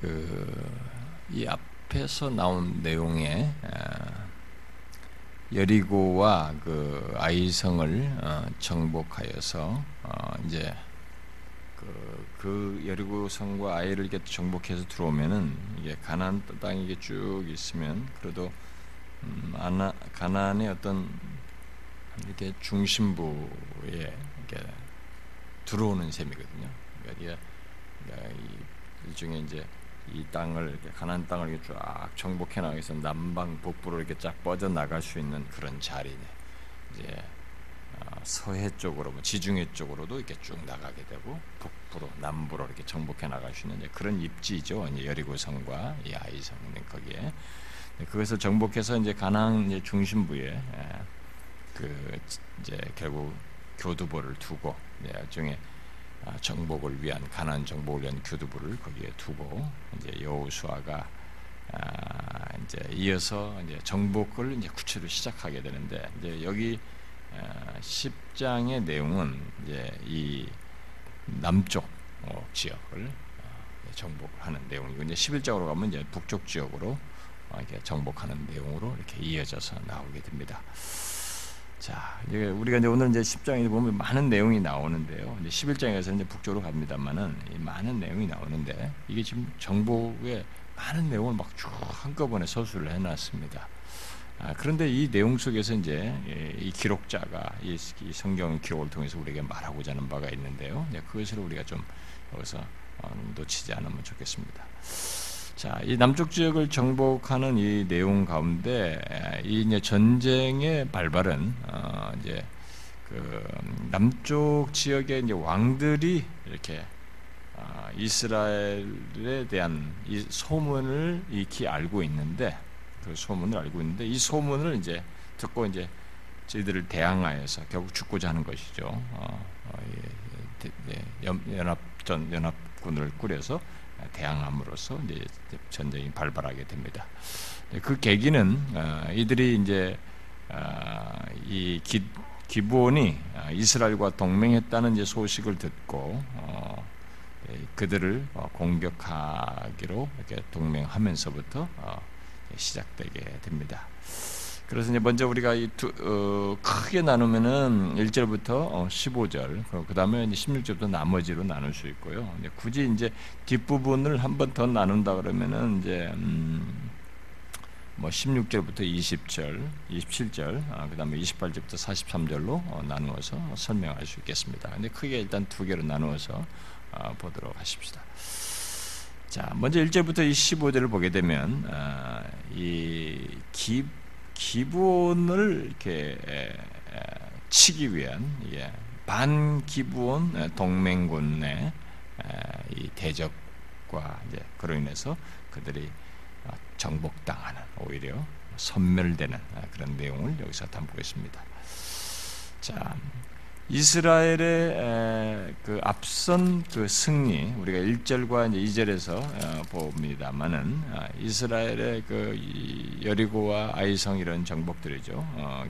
그 이 앞에서 나온 내용에 여리고와 그 아이성을 어, 정복하여서 어, 이제 그, 그 여리고 성과 아이를 이렇게 정복해서 들어오면은 이게 가나안 땅이 이게 쭉 있으면 그래도 음, 아나, 가나안의 어떤 이렇게 중심부에 이렇게 들어오는 셈이거든요. 그러니까 이게 그러니까 일종의 이제 이 땅을 이렇게 가나안 땅을 이렇게 쫙 정복해 나가기 위해서 남방 북부로 이렇게 쫙 뻗어 나갈 수 있는 그런 자리네. 이제 어, 서해 쪽으로 뭐 지중해 쪽으로도 이렇게 쭉 나가게 되고 북부로 남부로 이렇게 정복해 나갈 수 있는 그런 입지죠. 이제 여리고성과 이 아이성은 거기에 그것을 정복해서 이제 가나안 중심부에 예, 그 이제 결국 교두보를 두고 일종의 아, 정복을 위한 가난 정복을 위한 교두부를 거기에 두고 이제 여호수아가 아, 이제 이어서 이제 정복을 이제 구체로 시작하게 되는데 이제 여기 10장의 아, 내용은 이제 이 남쪽 어, 지역을 정복하는 내용이고 이제 11장으로 가면 이제 북쪽 지역으로 이렇게 정복하는 내용으로 이렇게 이어져서 나오게 됩니다. 자, 이제 우리가 이제 오늘 이제 10장에 보면 많은 내용이 나오는데요. 이제 11장에서 이제 북쪽으로 갑니다만은 많은 내용이 나오는데 이게 지금 정복에 많은 내용을 막 쭉 한꺼번에 서술을 해놨습니다. 아, 그런데 이 내용 속에서 이제 이 기록자가 이, 성경 기록을 통해서 우리에게 말하고자 하는 바가 있는데요. 그것을 우리가 좀 여기서 어, 놓치지 않으면 좋겠습니다. 자, 이 남쪽 지역을 정복하는 이 내용 가운데 이 이제 전쟁의 발발은 어 이제 그 남쪽 지역의 이제 왕들이 이렇게 어 이스라엘에 대한 이 소문을 익히 알고 있는데 그 소문을 알고 있는데 이 소문을 이제 듣고 이제 저희들을 대항하여서 결국 죽고자 하는 것이죠. 어, 어, 예, 예, 연합전 연합군을 꾸려서 대항함으로써 이제 전쟁이 발발하게 됩니다. 그 계기는 어, 이들이 이제 어, 이 기, 기본이 어, 이스라엘과 동맹했다는 이제 소식을 듣고 예, 그들을 공격하기로 이렇게 동맹하면서부터 시작되게 됩니다. 그래서 이제 먼저 우리가 이 두, 어, 크게 나누면은 1절부터 어, 15절, 그 다음에 이제 16절부터 나머지로 나눌 수 있고요. 이제 굳이 이제 뒷부분을 한 번 더 나눈다 그러면은 이제, 음, 뭐 16절부터 20절, 27절, 아, 그 다음에 28절부터 43절로 어, 나누어서 설명할 수 있겠습니다. 근데 크게 일단 두 개로 나누어서 어, 보도록 하십시다. 자, 먼저 1절부터 25절을 보게 되면, 아, 이 기, 기본을 이렇게 치기 위한 반기본 동맹군의 이 대적과 그로 인해서 그들이 어, 정복당하는 오히려 선멸되는 그런 내용을 여기서 담고 있습니다. 자, 이스라엘의 그 앞선 그 승리 우리가 1절과 이제 2절에서 어, 봅니다만은 아, 이스라엘의 그 여리고와 아이성 이런 정복들이죠. 어,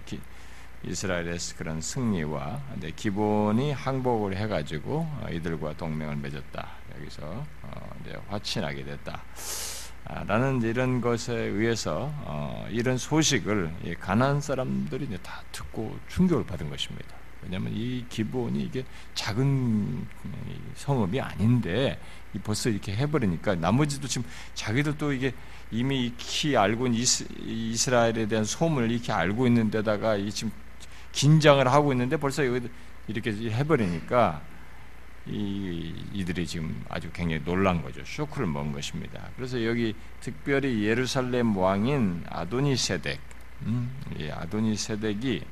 이스라엘의 그런 승리와 기본이 항복을 해가지고 어, 이들과 동맹을 맺었다. 여기서 화친하게 됐다. 아, 라는 이런 것에 의해서 이런 소식을 가난 사람들이 다 듣고 충격을 받은 것입니다. 왜냐하면 이 기본이 이게 작은 성읍이 아닌데 벌써 이렇게 해버리니까 나머지도 지금 자기도 또 이게 이미 익히 알고 있는 이스라엘에 대한 소문을 이렇게 알고 있는 데다가 이 지금 긴장을 하고 있는데 벌써 이렇게 해버리니까 이, 이들이 지금 아주 굉장히 놀란 거죠. 쇼크를 먹은 것입니다. 그래서 여기 특별히 예루살렘 왕인 아도니 세덱, 음, 이 아도니 세덱이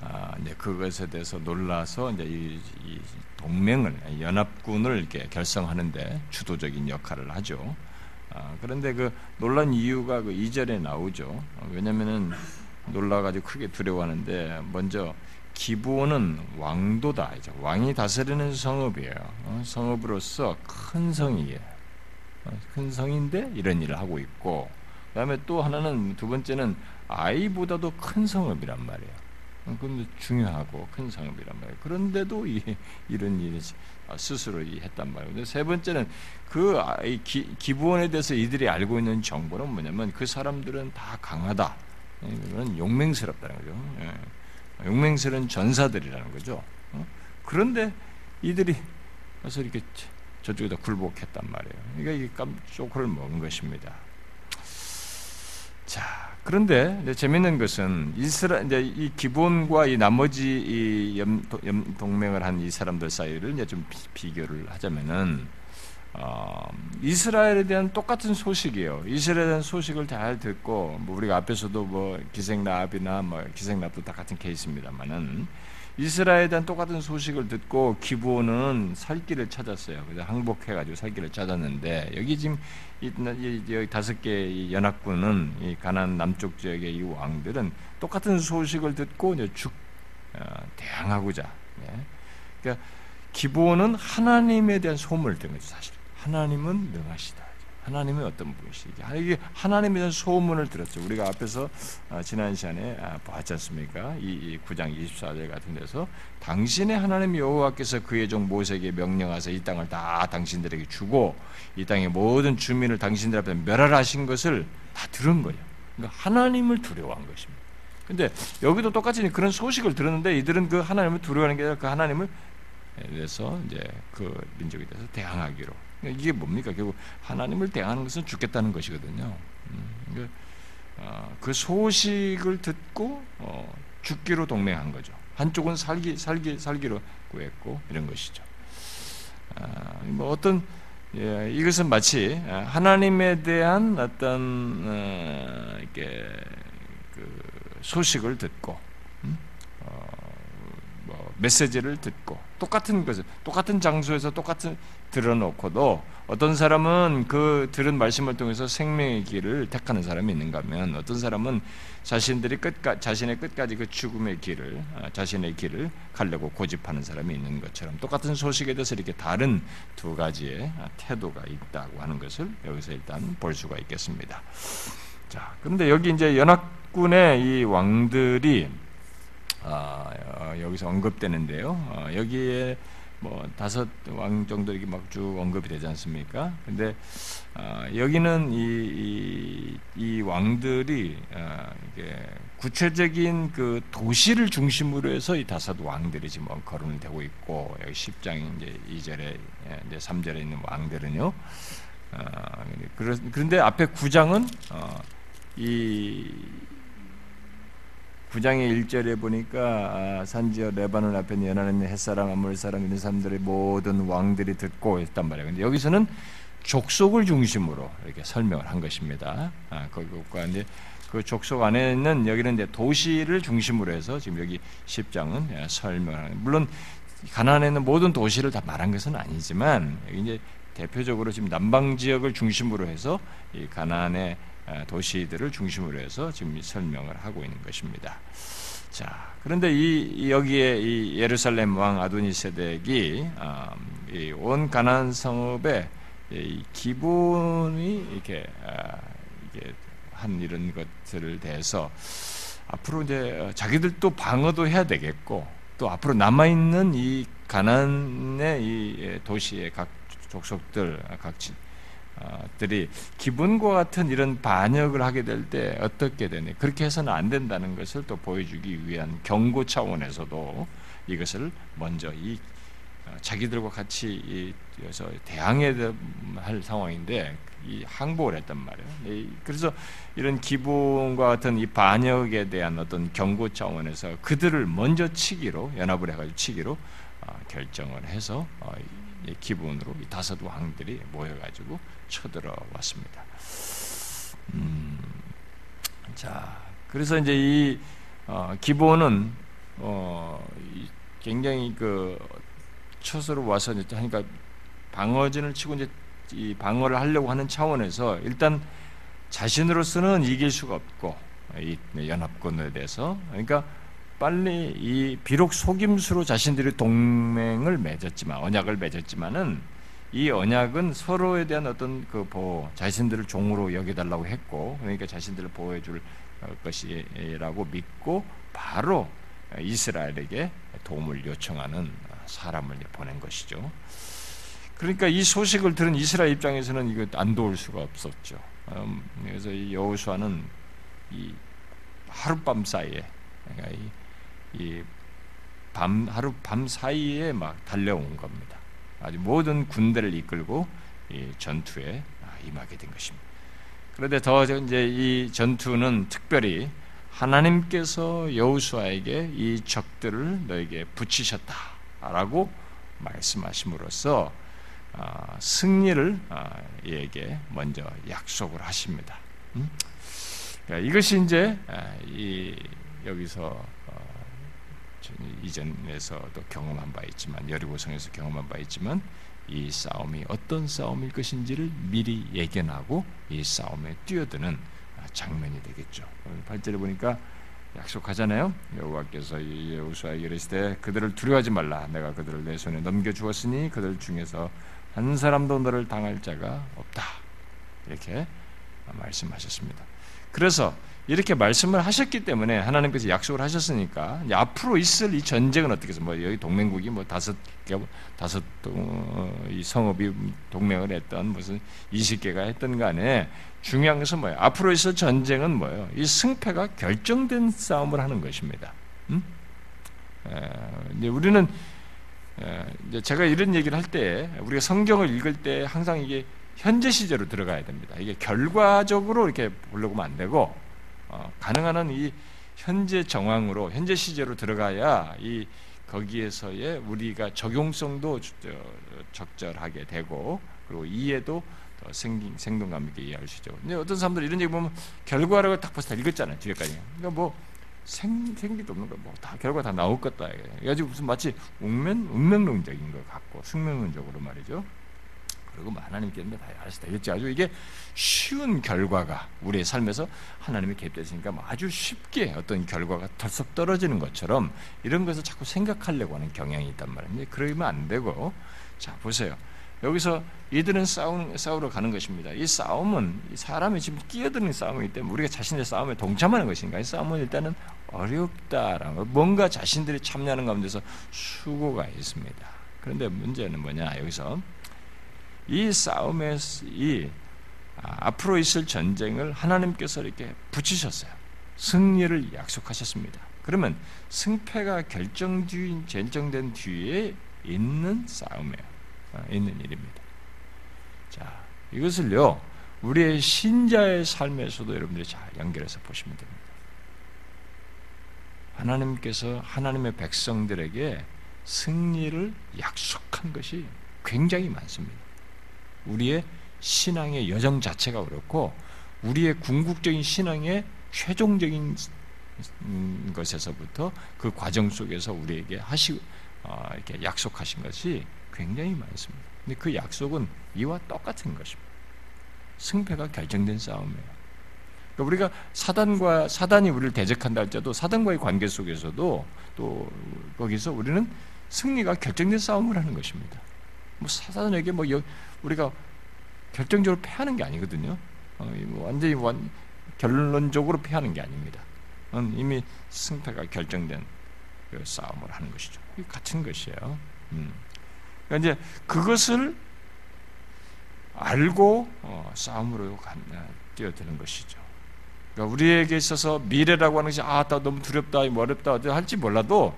아, 이제 그것에 대해서 놀라서 이제 이, 이 동맹을 연합군을 이렇게 결성하는데 주도적인 역할을 하죠. 아, 그런데 그 놀란 이유가 그 2절에 나오죠. 왜냐면은 놀라가지고 크게 두려워하는데 먼저 기부원은 왕도다. 이제 왕이 다스리는 성읍이에요. 어, 성읍으로서 큰 성이에요. 어, 큰 성인데 이런 일을 하고 있고, 그 다음에 또 하나는 두 번째는 아이보다도 큰 성읍이란 말이에요. 그건 중요하고 큰 상업이란 말이에요. 그런데도 이, 이런 일이 스스로 했단 말이에요. 근데 세 번째는 그 기, 기부원에 대해서 이들이 알고 있는 정보는 뭐냐면 그 사람들은 다 강하다. 이건 용맹스럽다는 거죠. 예. 용맹스러운 전사들이라는 거죠. 어? 그런데 이들이 그래서 이렇게 저쪽에다 굴복했단 말이에요. 그러니까 이 깜쪽을 먹은 것입니다. 자, 그런데 재밌는 것은 이스라 이제 이 기본과 이 나머지 이 염, 염, 동맹을 한 이 사람들 사이를 이제 좀 비, 교를 하자면은 어, 이스라엘에 대한 똑같은 소식이에요. 이스라엘에 대한 소식을 잘 듣고 뭐 우리가 앞에서도 뭐 기생라합이나 뭐 기생라합도 다 같은 케이스입니다만은 이스라엘에 대한 똑같은 소식을 듣고 기부원은 살 길을 찾았어요. 그래서 항복해가지고 살 길을 찾았는데 여기 지금 이, 여기 다섯 개의 연합군은 이 가난 남쪽 지역의 이 왕들은 똑같은 소식을 듣고 이제 죽 어, 대항하고자. 예. 그러니까 기부원은 하나님에 대한 소문을 듣는 거죠. 사실 하나님은 능하시다. 하나님은 어떤 분이시지? 이게 하나님에 대한 소문을 들었죠. 우리가 앞에서 아, 지난 시간에 아, 보았지 않습니까? 이 9장 24절 같은 데서 당신의 하나님 여호와께서 그의 종 모세에게 명령하사 이 땅을 다 당신들에게 주고 이 땅의 모든 주민을 당신들 앞에 멸하라신 것을 다 들은 거예요. 그러니까 하나님을 두려워한 것입니다. 근데 여기도 똑같이 그런 소식을 들었는데 이들은 그 하나님을 두려워하는 게 아니라 그 하나님을 대해서 이제 그 민족에 대해서 대항하기로 이게 뭡니까? 결국 하나님을 대하는 것은 죽겠다는 것이거든요. 음, 그러니까, 어, 그 소식을 듣고 어, 죽기로 동맹한 거죠. 한쪽은 살기 살기 살기로 구했고 이런 것이죠. 아, 뭐 어떤 예, 이것은 마치 아, 하나님에 대한 어떤 어, 이렇게 그 소식을 듣고 음? 어, 뭐 메시지를 듣고 똑같은 것을 똑같은 장소에서 똑같은 들어놓고도 어떤 사람은 그 들은 말씀을 통해서 생명의 길을 택하는 사람이 있는가 하면 어떤 사람은 자신들이 끝까 자신의 끝까지 그 죽음의 길을 아, 자신의 길을 가려고 고집하는 사람이 있는 것처럼 똑같은 소식에 대해서 이렇게 다른 두 가지의 아, 태도가 있다고 하는 것을 여기서 일단 볼 수가 있겠습니다. 자, 그런데 여기 이제 연합군의 이 왕들이 아, 어, 여기서 언급되는데요. 어, 여기에 뭐 다섯 왕 정도 이렇게 막 쭉 언급이 되지 않습니까? 근데 어, 여기는 이, 이, 이 왕들이 어, 이게 구체적인 그 도시를 중심으로 해서 이 다섯 왕들이 지금 거론이 되고 있고 여기 10장 이제 2절에 예, 이제 3절에 있는 왕들은요. 어, 그런데 앞에 9장은 어, 이 9장의 1절에 보니까 아, 산지어 레바논 앞에 연하는 햇사람, 아물사람 이런 사람들의 모든 왕들이 듣고 있단 말이에요. 근데 여기서는 족속을 중심으로 이렇게 설명을 한 것입니다. 아, 그것과 이제 그 족속 안에는 여기는 이제 도시를 중심으로 해서 지금 여기 10장은 예, 설명을 물론 가나안에 는 모든 도시를 다 말한 것은 아니지만 여기 이제 대표적으로 지금 남방 지역을 중심으로 해서 이 가나안의 도시들을 중심으로 해서 지금 설명을 하고 있는 것입니다. 자, 그런데 이 여기에 이 예루살렘 왕 아도니세덱이 음, 온 가나안 성읍의 기본이 이렇게 아, 한 이런 것들을 대해서 앞으로 이제 자기들도 방어도 해야 되겠고 또 앞으로 남아 있는 이 가난의 이 도시의 각 족속들 각 들이 기분과 같은 이런 반역을 하게 될 때 어떻게 되니 그렇게 해서는 안 된다는 것을 또 보여주기 위한 경고 차원에서도 이것을 먼저 이 어, 자기들과 같이 이서 대항해야 할 상황인데 이 항복을 했단 말이에요. 그래서 이런 기분과 같은 이 반역에 대한 어떤 경고 차원에서 그들을 먼저 치기로 연합을 해가지고 치기로 어, 결정을 해서 어, 기분으로 이 다섯 왕들이 모여가지고 쳐들어왔습니다. 음, 자, 그래서 이제 이 어, 기본은 어, 굉장히 그 처서로 와서 이제 하니까 방어진을 치고 이제 이 방어를 하려고 하는 차원에서 일단 자신으로서는 이길 수가 없고 이 연합군에 대해서 그러니까 빨리 이 비록 속임수로 자신들이 동맹을 맺었지만 언약을 맺었지만은 이 언약은 서로에 대한 어떤 그 보호, 자신들을 종으로 여겨달라고 했고, 그러니까 자신들을 보호해줄 것이라고 믿고 바로 이스라엘에게 도움을 요청하는 사람을 보낸 것이죠. 그러니까 이 소식을 들은 이스라엘 입장에서는 이거 안 도울 수가 없었죠. 음, 그래서 이 여호수아는 이 하룻밤 사이에 그러니까 이, 밤 하루 밤 사이에 막 달려온 겁니다. 아주 모든 군대를 이끌고 이 전투에 임하게 된 것입니다. 그런데 더 이제 이 전투는 특별히 하나님께서 여호수아에게 이 적들을 너에게 붙이셨다라고 말씀하심으로써 아, 승리를 아, 먼저 약속을 하십니다. 음? 그러니까 이것이 이제 아, 이 여기서 어, 이전에서도 경험한 바 있지만 여리고성에서 경험한 바 있지만 이 싸움이 어떤 싸움일 것인지를 미리 예견하고 이 싸움에 뛰어드는 장면이 되겠죠. 8절에 보니까 약속하잖아요. 여호와께서 여호수아에게 이르시되 그들을 두려워하지 말라. 내가 그들을 내 손에 넘겨 주었으니 그들 중에서 한 사람도 너를 당할 자가 없다. 이렇게 말씀하셨습니다. 그래서 이렇게 말씀을 하셨기 때문에 하나님께서 약속을 하셨으니까 앞으로 있을 이 전쟁은 어떻게 해서 뭐 여기 동맹국이 뭐 다섯 개 다섯 어, 이 성읍이 동맹을 했던 무슨 20개가 했던 간에 중요한 것은 뭐예요? 앞으로 있을 전쟁은 뭐예요? 이 승패가 결정된 싸움을 하는 것입니다. 음? 에, 우리는 에, 제가 이런 얘기를 할 때 우리가 성경을 읽을 때 항상 이게 현재 시제로 들어가야 됩니다. 이게 결과적으로 이렇게 보려고 안 되고 어, 가능한 한 이 현재 정황으로 현재 시제로 들어가야 이 거기에서의 우리가 적용성도 적절하게 되고 그리고 이해도 더 생긴, 생동감 있게 이해할 수 있죠. 근데 어떤 사람들 이런 얘기 보면 결과라고 딱 벌써 다 읽었잖아요. 뒤에까지. 그러니까 뭐 생, 생기도 없는 거, 뭐 다 결과 다 나올 것다. 그래가지고 무슨 마치 운명, 운명론적인 것 같고, 숙명론적으로 말이죠. 그리고 뭐 하나님께는 다 알아서 되겠지. 아주 이게 쉬운 결과가 우리의 삶에서 하나님이 개입되시니까 뭐 아주 쉽게 어떤 결과가 덜썩 떨어지는 것처럼 이런 것을 자꾸 생각하려고 하는 경향이 있단 말입니다. 그러면 안 되고, 자, 보세요. 여기서 이들은 싸우, 싸우러 가는 것입니다. 이 싸움은 사람이 지금 끼어드는 싸움이기 때문에 우리가 자신의 싸움에 동참하는 것인가? 이 싸움은 일단은 어렵다라는 뭔가 자신들이 참여하는 가운데서 수고가 있습니다. 그런데 문제는 뭐냐? 여기서 이 싸움에 이 아, 앞으로 있을 전쟁을 하나님께서 이렇게 붙이셨어요. 승리를 약속하셨습니다. 그러면 승패가 결정 뒤 결정된 뒤에 있는 싸움이에요. 어, 있는 일입니다. 자, 이것을요, 우리의 신자의 삶에서도 여러분들이 잘 연결해서 보시면 됩니다. 하나님께서 하나님의 백성들에게 승리를 약속한 것이 굉장히 많습니다. 우리의 신앙의 여정 자체가 그렇고, 우리의 궁극적인 신앙의 최종적인 것에서부터 그 과정 속에서 우리에게 하시 어, 이렇게 약속하신 것이 굉장히 많습니다. 근데 그 약속은 이와 똑같은 것입니다. 승패가 결정된 싸움이에요. 그러니까 우리가 사단과 사단이 우리를 대적한다 할지라도 사단과의 관계 속에서도 또 거기서 우리는 승리가 결정된 싸움을 하는 것입니다. 뭐 사단에게 뭐 우리가 결정적으로 패하는 게 아니거든요. 어, 뭐 완전히 완, 결론적으로 패하는 게 아닙니다. 이미 승패가 결정된 그 싸움을 하는 것이죠. 같은 것이에요. 음. 그러니까 이제 그것을 알고 어, 싸움으로 어, 뛰어드는 것이죠. 그러니까 우리에게 있어서 미래라고 하는 것이 아, 나 너무 두렵다, 어렵다 할지 몰라도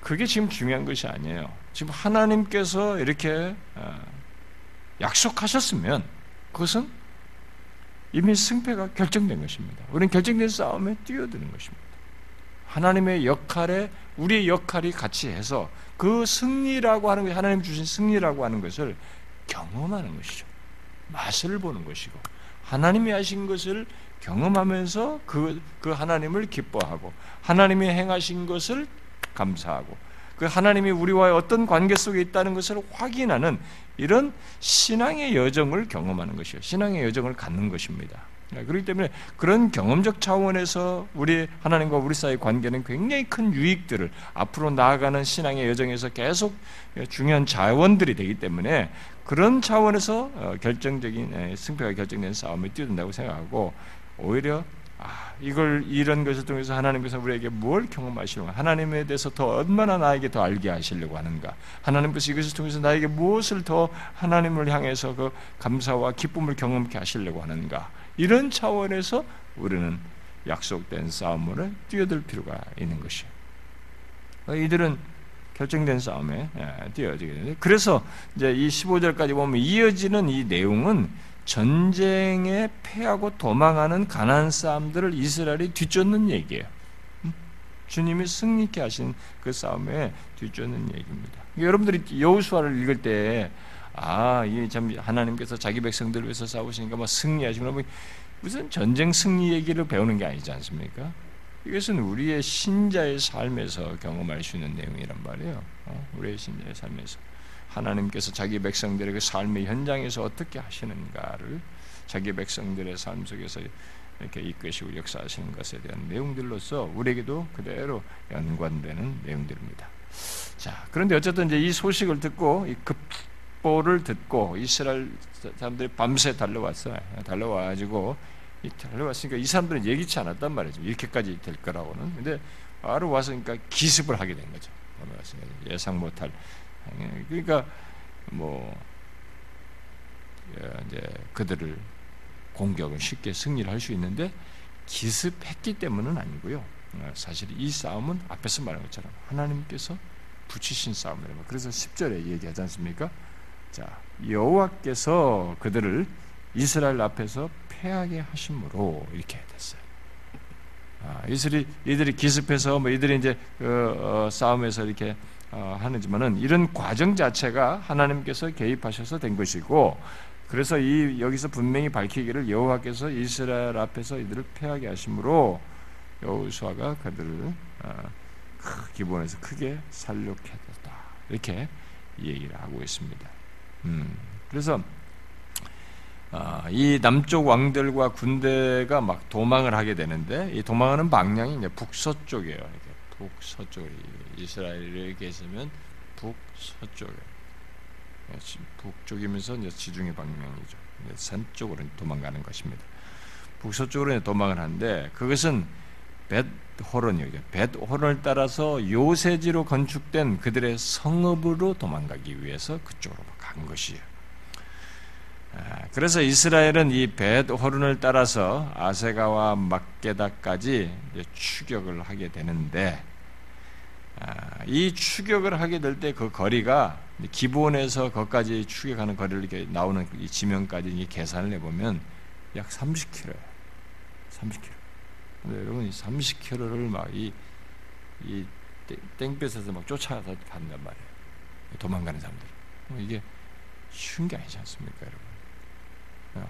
그게 지금 중요한 것이 아니에요. 지금 하나님께서 이렇게 어, 약속하셨으면 그것은 이미 승패가 결정된 것입니다. 우리는 결정된 싸움에 뛰어드는 것입니다. 하나님의 역할에 우리의 역할이 같이 해서 그 승리라고 하는 것, 하나님 주신 승리라고 하는 것을 경험하는 것이죠. 맛을 보는 것이고, 하나님이 하신 것을 경험하면서 그, 그 하나님을 기뻐하고, 하나님이 행하신 것을 감사하고, 그 하나님이 우리와의 어떤 관계 속에 있다는 것을 확인하는 이런 신앙의 여정을 경험하는 것이요. 신앙의 여정을 갖는 것입니다. 네, 그렇기 때문에 그런 경험적 차원에서 우리 하나님과 우리 사이의 관계는 굉장히 큰 유익들을 앞으로 나아가는 신앙의 여정에서 계속 중요한 자원들이 되기 때문에 그런 차원에서 어, 결정적인 승패가 결정된 싸움을 뛰어든다고 생각하고 오히려 아, 이걸 이런 것을 통해서 하나님께서 우리에게 뭘 경험하시는가? 하나님에 대해서 더 얼마나 나에게 더 알게 하시려고 하는가? 하나님께서 이것을 통해서 나에게 무엇을 더 하나님을 향해서 그 감사와 기쁨을 경험케 하시려고 하는가? 이런 차원에서 우리는 약속된 싸움으로 뛰어들 필요가 있는 것이에요. 이들은 결정된 싸움에 예, 뛰어지게 되는데 그래서 이제 이 15절까지 보면 이어지는 이 내용은 전쟁에 패하고 도망하는 가난 사람들을 이스라엘이 뒤쫓는 얘기예요. 음? 주님이 승리케 하신 그 싸움에 뒤쫓는 얘기입니다. 여러분들이 여호수아를 읽을 때 아, 이게 참 하나님께서 자기 백성들을 위해서 싸우시니까 막 승리하시구나. 뭐 무슨 전쟁 승리 얘기를 배우는 게 아니지 않습니까? 이것은 우리의 신자의 삶에서 경험할 수 있는 내용이란 말이에요. 어? 우리의 신자의 삶에서. 하나님께서 자기 백성들의 그 삶의 현장에서 어떻게 하시는가를 자기 백성들의 삶 속에서 이렇게 이끄시고 역사하시는 것에 대한 내용들로서 우리에게도 그대로 연관되는 내용들입니다. 자, 그런데 어쨌든 이제 이 소식을 듣고 이 급보를 듣고 이스라엘 사람들이 밤새 달려왔어요. 달려와가지고 달려왔으니까 이 사람들은 예기치 않았단 말이죠. 이렇게까지 될 거라고는. 근데 바로 와서 그러니까 기습을 하게 된 거죠. 예상 못할 예, 그러니까 뭐 예, 이제 그들을 공격을 쉽게 승리를 할 수 있는데 기습했기 때문은 아니고요. 어, 사실 이 싸움은 앞에서 말한 것처럼 하나님께서 붙이신 싸움이라고. 그래서 10절에 얘기하지 않습니까? 자, 여호와께서 그들을 이스라엘 앞에서 패하게 하심으로 이렇게 됐어요. 아, 이들이 이들이 기습해서 뭐 이들이 이제 그, 어, 싸움에서 이렇게 어, 하지만은 이런 과정 자체가 하나님께서 개입하셔서 된 것이고 그래서 이 여기서 분명히 밝히기를 여호와께서 이스라엘 앞에서 이들을 패하게 하심으로 여호수아가 그들을 어, 기본에서 크게 살육했다 이렇게 얘기를 하고 있습니다. 음, 그래서 어, 이 남쪽 왕들과 군대가 막 도망을 하게 되는데 이 도망하는 방향이 이제 북서쪽이에요. 북서쪽 이스라엘에 계시면 북서쪽에 북쪽이면서 이제 지중해 방향이죠. 산 쪽으로 도망가는 것입니다. 북서쪽으로 도망을 하는데 그것은 벳호론이죠. 벳호론을 따라서 요새지로 건축된 그들의 성읍으로 도망가기 위해서 그쪽으로 간 것이에요. 아, 그래서 이스라엘은 이 벳호론을 따라서 아세가와 막게다까지 추격을 하게 되는데 아, 이 추격을 하게 될 때 그 거리가 기본에서 거기까지 추격하는 거리를 이렇게 나오는 이 지면까지 계산을 해보면 약 30km예요. 30km. 근데 여러분 이 30km를 막이 이 땡볕에서 막 쫓아가서 간단 말이에요. 도망가는 사람들. 뭐 이게 쉬운 게 아니지 않습니까, 여러분?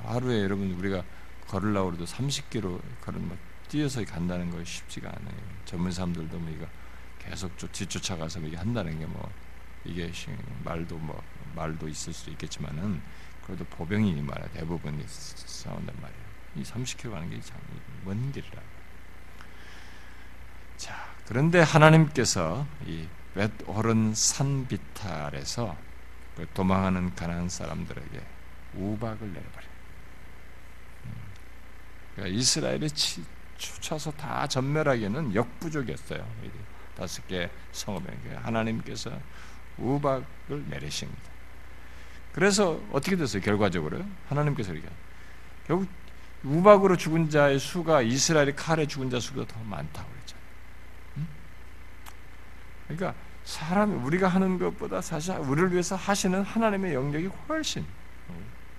하루에 여러분 우리가 걸으려고 해도 30km 걸은 막 뛰어서 간다는 거 쉽지가 않아요. 전문 사람들도 뭐 이거 계속 뒤쫓아가서 이게 한다는 게 뭐 이게 말도 뭐 말도 있을 수도 있겠지만은 그래도 보병이 말이야 대부분 싸운단 말이에요. 이 30km 가는 게 참 먼 길이라. 자 그런데 하나님께서 이 벳호른 산 비탈에서 그 도망하는 가난한 사람들에게 우박을 내려버려. 음. 그러니까 이스라엘이 쫓아서 다 전멸하기는 역부족이었어요. 다섯 개 성읍에 하나님께서 우박을 내리십니다. 그래서 어떻게 됐어요? 결과적으로 하나님께서 이렇게 결국 우박으로 죽은 자의 수가 이스라엘의 칼에 죽은 자 수보다 더 많다고 그랬잖아요. 그러니까 사람 우리가 하는 것보다 사실 우리를 위해서 하시는 하나님의 영역이 훨씬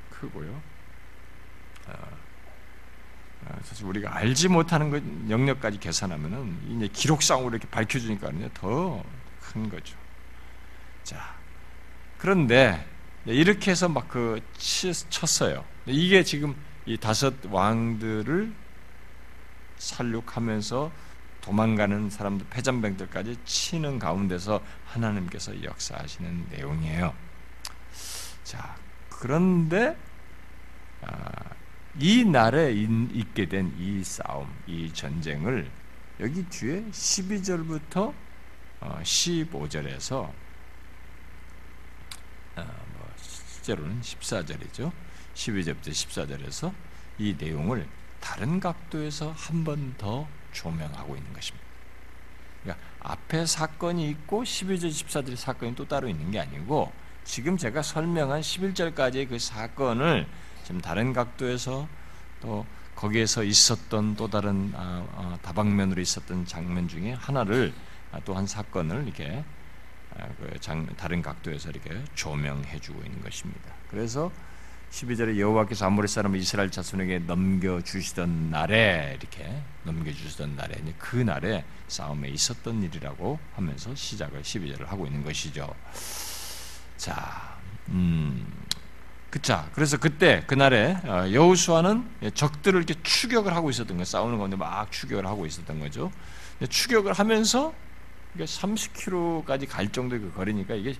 크고요. 아, 사실 우리가 알지 못하는 것 영역까지 계산하면은 이제 기록상으로 이렇게 밝혀주니까 더큰 거죠. 자, 그런데 이렇게 해서 막 그 쳤어요. 이게 지금 이 다섯 왕들을 살육하면서 도망가는 사람들 패잔병들까지 치는 가운데서 하나님께서 역사하시는 내용이에요. 자, 그런데 아, 이 날에 있게 된 이 싸움, 이 전쟁을 여기 뒤에 12절부터 15절에서 어, 어, 뭐 실제로는 14절이죠. 12절부터 14절에서 이 내용을 다른 각도에서 한 번 더 조명하고 있는 것입니다. 그러니까 앞에 사건이 있고 12절 14절 사건이 또 따로 있는 게 아니고 지금 제가 설명한 11절까지의 그 사건을 지금 다른 각도에서 또 거기에서 있었던 또 다른 아, 아, 다방면으로 있었던 장면 중에 하나를 아, 또한 사건을 이렇게 그 다른 각도에서 이렇게 조명해 주고 있는 것입니다. 그래서 12절에 여호와께서 아모리 사람 이스라엘 자손에게 넘겨 주시던 날에 이렇게 넘겨 주시던 날에 그 날에 싸움에 있었던 일이라고 하면서 시작을 12절을 하고 있는 것이죠. 자, 음, 그자 그래서 그때 그날에 어, 여호수아는 적들을 이렇게 추격을 하고 있었던 거예요. 싸우는 건데 막 추격을 하고 있었던 거죠. 추격을 하면서 30km까지 갈 정도의 그 거리니까 이게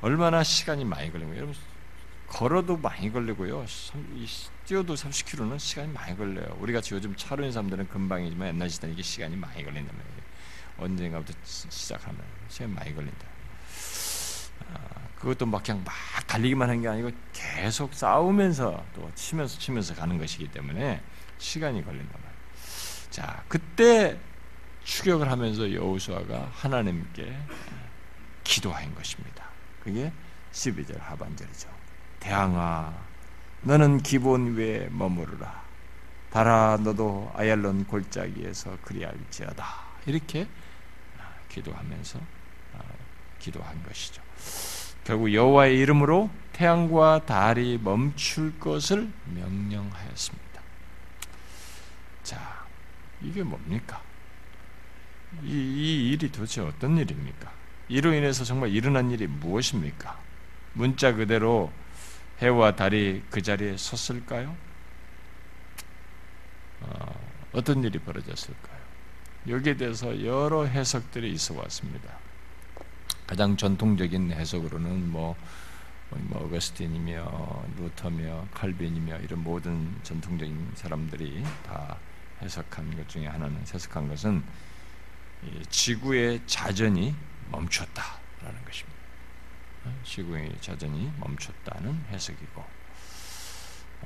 얼마나 시간이 많이 걸린 거예요. 걸어도 많이 걸리고요. 뛰어도 30km는 시간이 많이 걸려요. 우리 같이 요즘 차로 있는 사람들은 금방이지만 옛날 시대는 이게 시간이 많이 걸린단 말이에요. 언젠가부터 시작하면 시간이 많이 걸린다. 아, 그것도 막 그냥 막 달리기만 한 게 아니고 계속 싸우면서 또 치면서 치면서 가는 것이기 때문에 시간이 걸린단 말이에요. 자, 그때 추격을 하면서 여호수아가 하나님께 기도한 것입니다. 그게 12절 하반절이죠. 대항아 너는 기본 위에 머무르라. 달아 너도 아얄론 골짜기에서 그리할지어다. 이렇게 기도하면서 아, 기도한 것이죠. 결국 여호와의 이름으로 태양과 달이 멈출 것을 명령하였습니다. 자, 이게 뭡니까? 이, 이 일이 도대체 어떤 일입니까? 이로 인해서 정말 일어난 일이 무엇입니까? 문자 그대로 해와 달이 그 자리에 섰을까요? 어, 떤 일이 벌어졌을까요? 여기에 대해서 여러 해석들이 있어 왔습니다. 가장 전통적인 해석으로는 뭐, 뭐 어거스틴이며 루터며 칼빈이며 이런 모든 전통적인 사람들이 다 해석한 것 중에 하나는 해석한 것은 지구의 자전이 멈췄다라는 것입니다. 지구의 자전이 멈췄다는 해석이고,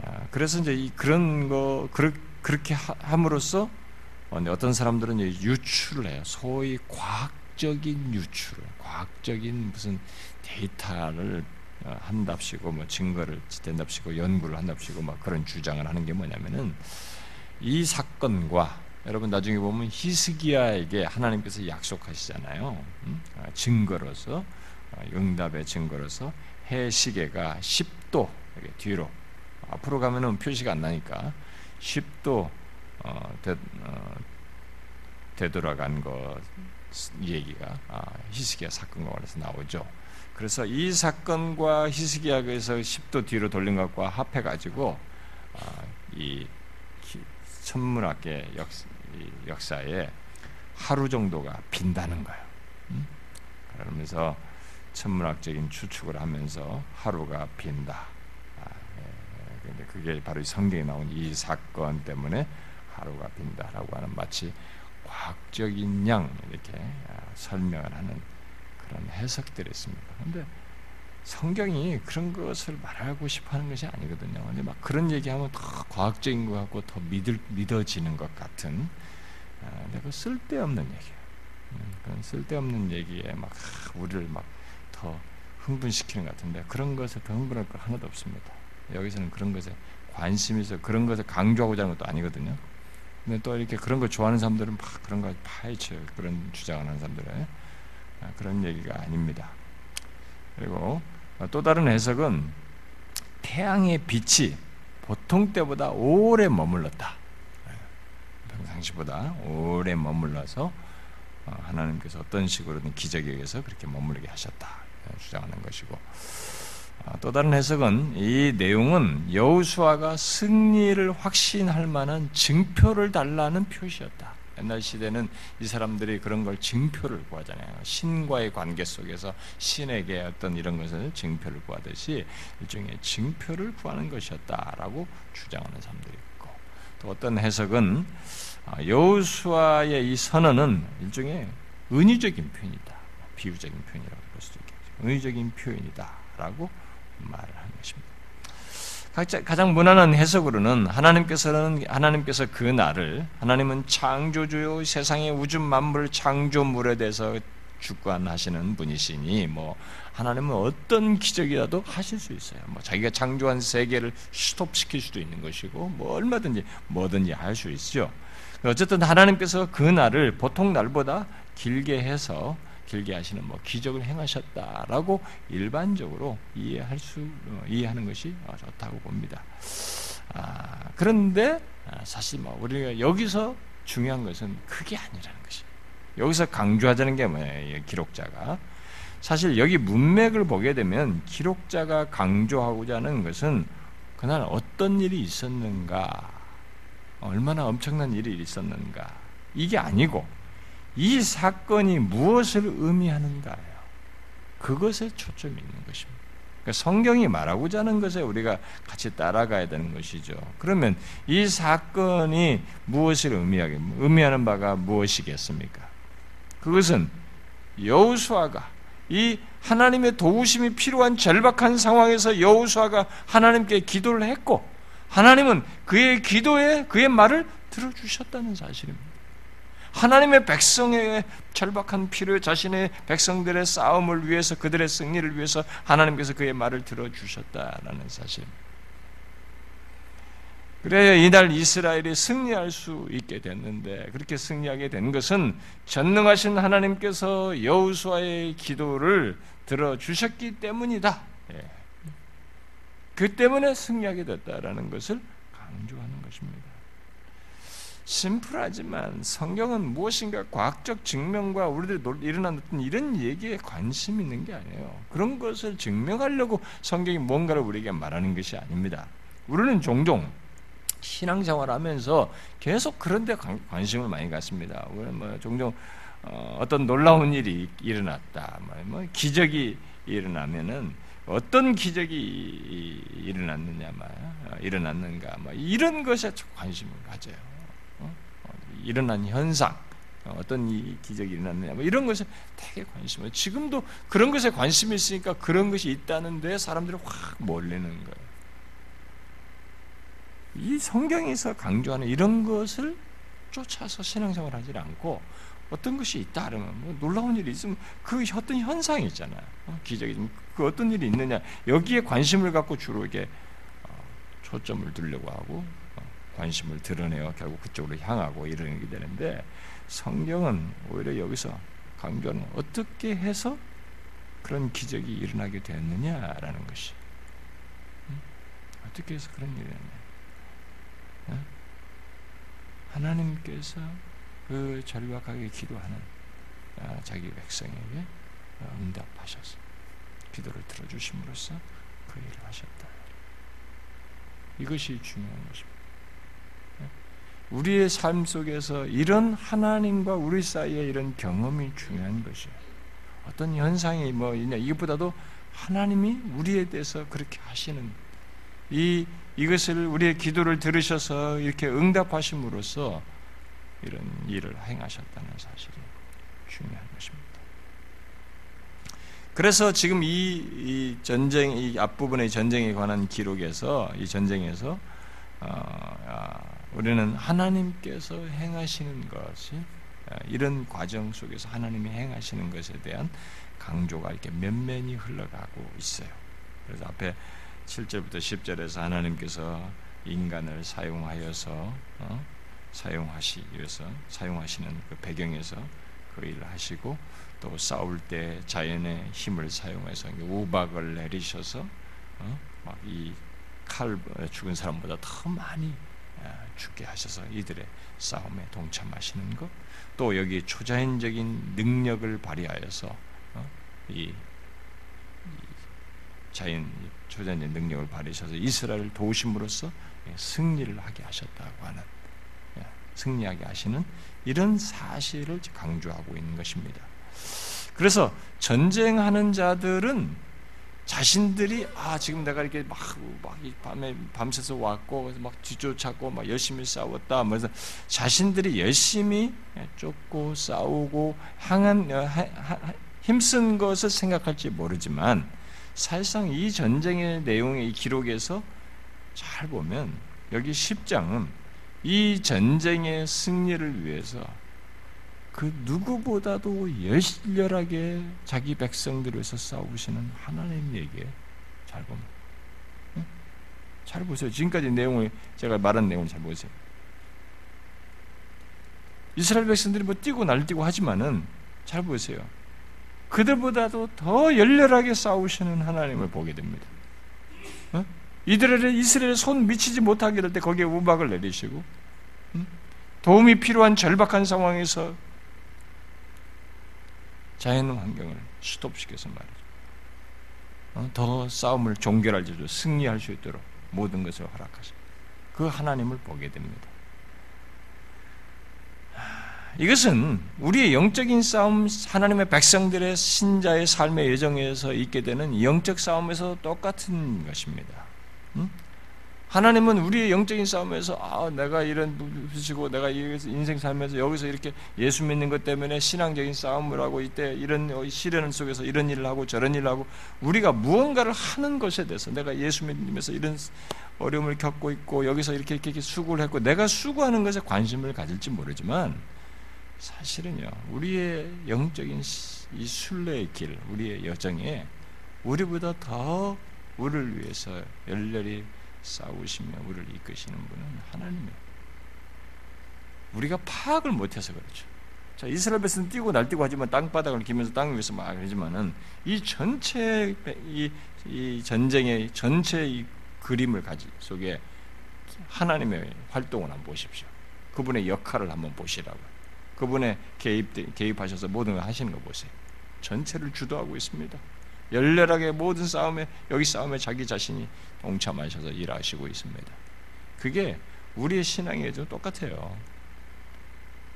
아, 그래서 이제 그런 거 그렇게 함으로써 어떤 사람들은 유출을 해요. 소위 과학 적인 유출을, 과학적인 무슨 데이터를 어, 한답시고 뭐 증거를 된답시고 연구를 한답시고 막 그런 주장을 하는 게 뭐냐면은 이 사건과 여러분 나중에 보면 히스기야에게 하나님께서 약속하시잖아요. 아, 증거로서 아, 응답의 증거로서 해 시계가 10도 뒤로 앞으로 가면은 표시가 안 나니까 10도 어, 되, 어, 되돌아간 것 얘기가 아, 히스기야 사건과 관련해서 나오죠. 그래서 이 사건과 히스기야에서 10도 뒤로 돌린 것과 합해 가지고 아, 이 천문학의 역, 역사 에 하루 정도가 빈다는 거예요. 음? 그러면서 천문학적인 추측을 하면서 하루가 빈다. 아, 예, 그게 바로 성경에 나온 이 사건 때문에 하루가 빈다라고 하는 마치 과학적인 양 이렇게 아, 설명을 하는 그런 해석들이 있습니다. 그런데 성경이 그런 것을 말하고 싶어 하는 것이 아니거든요. 근데 막 그런 얘기하면 더 과학적인 것 같고 더 믿을, 믿어지는 것 같은 아, 그 쓸데없는 얘기예요. 음, 그런 쓸데없는 얘기에 막 우리를 막 더 흥분시키는 것 같은데 그런 것에 더 흥분할 거 하나도 없습니다. 여기서는 그런 것에 관심이 있어 그런 것을 강조하고자 하는 것도 아니거든요. 근데 또 이렇게 그런 걸 좋아하는 사람들은 막 그런 걸 파헤쳐요. 그런 주장을 하는 사람들은 아, 그런 얘기가 아닙니다. 그리고 또 다른 해석은 태양의 빛이 보통 때보다 오래 머물렀다. 평상시보다 오래 머물러서 어, 하나님께서 어떤 식으로든 기적에 의해서 그렇게 머무르게 하셨다 주장하는 것이고 아, 또 다른 해석은 이 내용은 여우수아가 승리를 확신할 만한 증표를 달라는 표시였다. 옛날 시대는 이 사람들이 그런 걸 증표를 구하잖아요. 신과의 관계 속에서 신에게 어떤 이런 것을 증표를 구하듯이 일종의 증표를 구하는 것이었다라고 주장하는 사람들이 있고 또 어떤 해석은 아, 여호수아의 이 선언은 일종의 은유적인 표현이다. 비유적인 표현이라고 볼 수도 있겠죠. 은유적인 표현이다라고 말을 하는 것입니다. 가장 무난한 해석으로는 하나님께서는 하나님께서 그 날을 하나님은 창조주요 세상의 우주 만물 창조물에 대해서 주관하시는 분이시니 뭐 하나님은 어떤 기적이라도 하실 수 있어요. 뭐 자기가 창조한 세계를 스톱시킬 수도 있는 것이고 뭐 얼마든지 뭐든지 할 수 있죠. 어쨌든 하나님께서 그 날을 보통 날보다 길게 해서 길게 하시는 뭐 기적을 행하셨다라고 일반적으로 이해할 수 어, 이해하는 것이 좋다고 봅니다. 아, 그런데 아, 사실 뭐 우리가 여기서 중요한 것은 그게 아니라는 것이. 여기서 강조하자는 게 뭐예요? 기록자가 사실 여기 문맥을 보게 되면 기록자가 강조하고자 하는 것은 그날 어떤 일이 있었는가, 얼마나 엄청난 일이 있었는가 이게 아니고 이 사건이 무엇을 의미하는가요? 그것에 초점이 있는 것입니다. 그러니까 성경이 말하고자 하는 것에 우리가 같이 따라가야 되는 것이죠. 그러면 이 사건이 무엇을 의미하게 의미하는 바가 무엇이겠습니까? 그것은 여우수아가 이 하나님의 도우심이 필요한 절박한 상황에서 여우수아가 하나님께 기도를 했고 하나님은 그의 기도에 그의 말을 들어주셨다는 사실입니다. 하나님의 백성의 절박한 필요 자신의 백성들의 싸움을 위해서 그들의 승리를 위해서 하나님께서 그의 말을 들어주셨다라는 사실. 그래야 이날 이스라엘이 승리할 수 있게 됐는데 그렇게 승리하게 된 것은 전능하신 하나님께서 여우수아의 기도를 들어주셨기 때문이다. 예. 그 때문에 승리하게 됐다라는 것을 강조하는 것입니다. 심플하지만 성경은 무엇인가 과학적 증명과 우리들이 일어난 이런 얘기에 관심 있는 게 아니에요. 그런 것을 증명하려고 성경이 뭔가를 우리에게 말하는 것이 아닙니다. 우리는 종종 신앙생활 하면서 계속 그런 데 관심을 많이 갖습니다. 우리는 뭐 종종 어, 떤 놀라운 일이 일어났다, 뭐, 뭐 기적이 일어나면은 어떤 기적이 일어났느냐, 말, 어, 일어났는가, 뭐 이런 것에 관심을 가져요. 일어난 현상, 어떤 이 기적이 일어났느냐, 뭐 이런 것에 되게 관심을. 지금도 그런 것에 관심이 있으니까 그런 것이 있다는데 사람들이 확 몰리는 거예요. 이 성경에서 강조하는 이런 것을 쫓아서 신앙생활 하지 않고 어떤 것이 있다 그러면 뭐 놀라운 일이 있으면 그 어떤 현상이 있잖아요. 어, 기적이 그 어떤 일이 있느냐 여기에 관심을 갖고 주로 이게 어, 초점을 두려고 하고 관심을 드러내어 결국 그쪽으로 향하고 이러는 게 되는데 성경은 오히려 여기서 강조하는 어떻게 해서 그런 기적이 일어나게 되었느냐라는 것이 어떻게 해서 그런 일이 일어났냐 하나님께서 그 절박하게 기도하는 아, 자기 백성에게 어, 응답하셔서 기도를 들어주심으로써 그 일을 하셨다. 이것이 중요한 것입니다. 우리의 삶 속에서 이런 하나님과 우리 사이에 이런 경험이 중요한 것이에요. 어떤 현상이 뭐 있냐 이것보다도 하나님이 우리에 대해서 그렇게 하시는 이 이것을 우리의 기도를 들으셔서 이렇게 응답하심으로써 이런 일을 행하셨다는 사실이 중요한 것입니다. 그래서 지금 이, 이 전쟁 이 앞부분의 전쟁에 관한 기록에서 이 전쟁에서 어, 아, 우리는 하나님께서 행하시는 것이 아, 이런 과정 속에서 하나님이 행하시는 것에 대한 강조가 이렇게 면면이 흘러가고 있어요. 그래서 앞에 7절부터 10절에서 하나님께서 인간을 사용하여서 어? 사용하시 위해서 사용하시는 그 배경에서 그 일을 하시고 또 싸울 때 자연의 힘을 사용해서 우박을 내리셔서 어? 막이 칼 죽은 사람보다 더 많이 아, 죽게 하셔서 이들의 싸움에 동참하시는 것, 또 여기 초자연적인 능력을 발휘하여서 어, 이 자연 초자연의 능력을 발휘하셔서 이스라엘을 도우심으로써 예, 승리를 하게 하셨다고 하는 예, 승리하게 하시는 이런 사실을 강조하고 있는 것입니다. 그래서 전쟁하는 자들은 자신들이 아 지금 내가 이렇게 막, 막 밤에 밤새서 왔고 막 뒤쫓았고 막 열심히 싸웠다 그래서 자신들이 열심히 쫓고 싸우고 항한 어, 힘쓴 것을 생각할지 모르지만 사실상 이 전쟁의 내용의 이 기록에서 잘 보면 여기 10장은 이 전쟁의 승리를 위해서 그 누구보다도 열렬하게 자기 백성들을 위해서 싸우시는 하나님에게 잘 보면 잘 보세요. 지금까지 내용을 제가 말한 내용을 잘 보세요. 이스라엘 백성들이 뭐 뛰고 날뛰고 하지만은 잘 보세요. 그들보다도 더 열렬하게 싸우시는 하나님을 보게 됩니다. 어? 이들의 이스라엘 손 미치지 못하게 될 때 거기에 우박을 내리시고 도움이 필요한 절박한 상황에서 자연 환경을 스톱시켜서 말이죠. 어? 더 싸움을 종결할 수 승리할 수 있도록 모든 것을 허락하시고 그 하나님을 보게 됩니다. 이것은 우리의 영적인 싸움, 하나님의 백성들의 신자의 삶의 예정에서 있게 되는 영적 싸움에서 똑같은 것입니다. 응? 하나님은 우리의 영적인 싸움에서 아 내가 이런 부시고 내가 인생 살면서 여기서 이렇게 예수 믿는 것 때문에 신앙적인 싸움을 하고 이때 이런 시련 속에서 이런 일을 하고 저런 일을 하고 우리가 무언가를 하는 것에 대해서 내가 예수 믿으면서 이런 어려움을 겪고 있고 여기서 이렇게 이렇게 수고를 했고 내가 수고하는 것에 관심을 가질지 모르지만 사실은요 우리의 영적인 이 순례의 길 우리의 여정에 우리보다 더 우리를 위해서 열렬히 싸우시며 우리를 이끄시는 분은 하나님이에요. 우리가 파악을 못해서 그렇죠. 자, 이스라엘 백성은 뛰고 날뛰고 하지만 땅바닥을 기면서 땅 위에서 막 하지만은 이 전체 이, 이 전쟁의 전체 이 그림을 가지 속에 하나님의 활동을 한번 보십시오. 그분의 역할을 한번 보시라고. 그분의 개입 개입하셔서 모든 걸 하시는 거 보세요. 전체를 주도하고 있습니다. 열렬하게 모든 싸움에 여기 싸움에 자기 자신이 동참하셔서 일하시고 있습니다. 그게 우리의 신앙에 좀 똑같아요.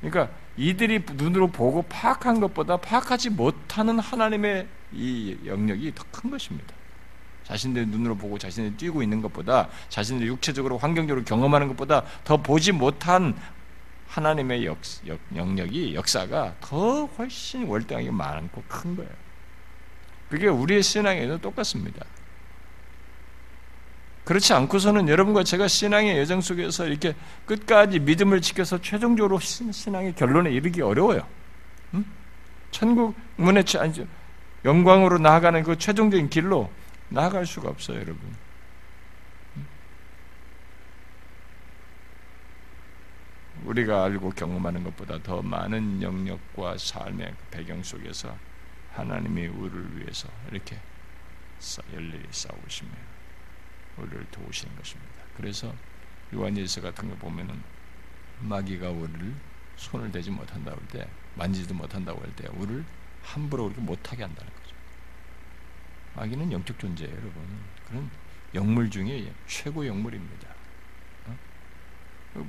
그러니까 이들이 눈으로 보고 파악한 것보다 파악하지 못하는 하나님의 이 영역이 더 큰 것입니다. 자신들의 눈으로 보고 자신이 뛰고 있는 것보다 자신들이 육체적으로 환경적으로 경험하는 것보다 더 보지 못한 하나님의 역, 역, 영역이 역사가 더 훨씬 월등하게 많고 큰 거예요. 그게 우리의 신앙에도 똑같습니다. 그렇지 않고서는 여러분과 제가 신앙의 여정 속에서 이렇게 끝까지 믿음을 지켜서 최종적으로 신앙의 결론에 이르기 어려워요. 응? 천국 문에 영광으로 나아가는 그 최종적인 길로 나아갈 수가 없어요, 여러분. 우리가 알고 경험하는 것보다 더 많은 영역과 삶의 배경 속에서 하나님이 우리를 위해서 이렇게 열렬히 싸우시며 우리를 도우시는 것입니다. 그래서 요한일서 같은 거 보면은 마귀가 우리를 손을 대지 못한다고 할 때, 만지지도 못한다고 할 때, 우리를 함부로 그렇게 못하게 한다는 거죠. 마귀는 영적 존재예요, 여러분. 그런 영물 중에 최고 영물입니다. 어?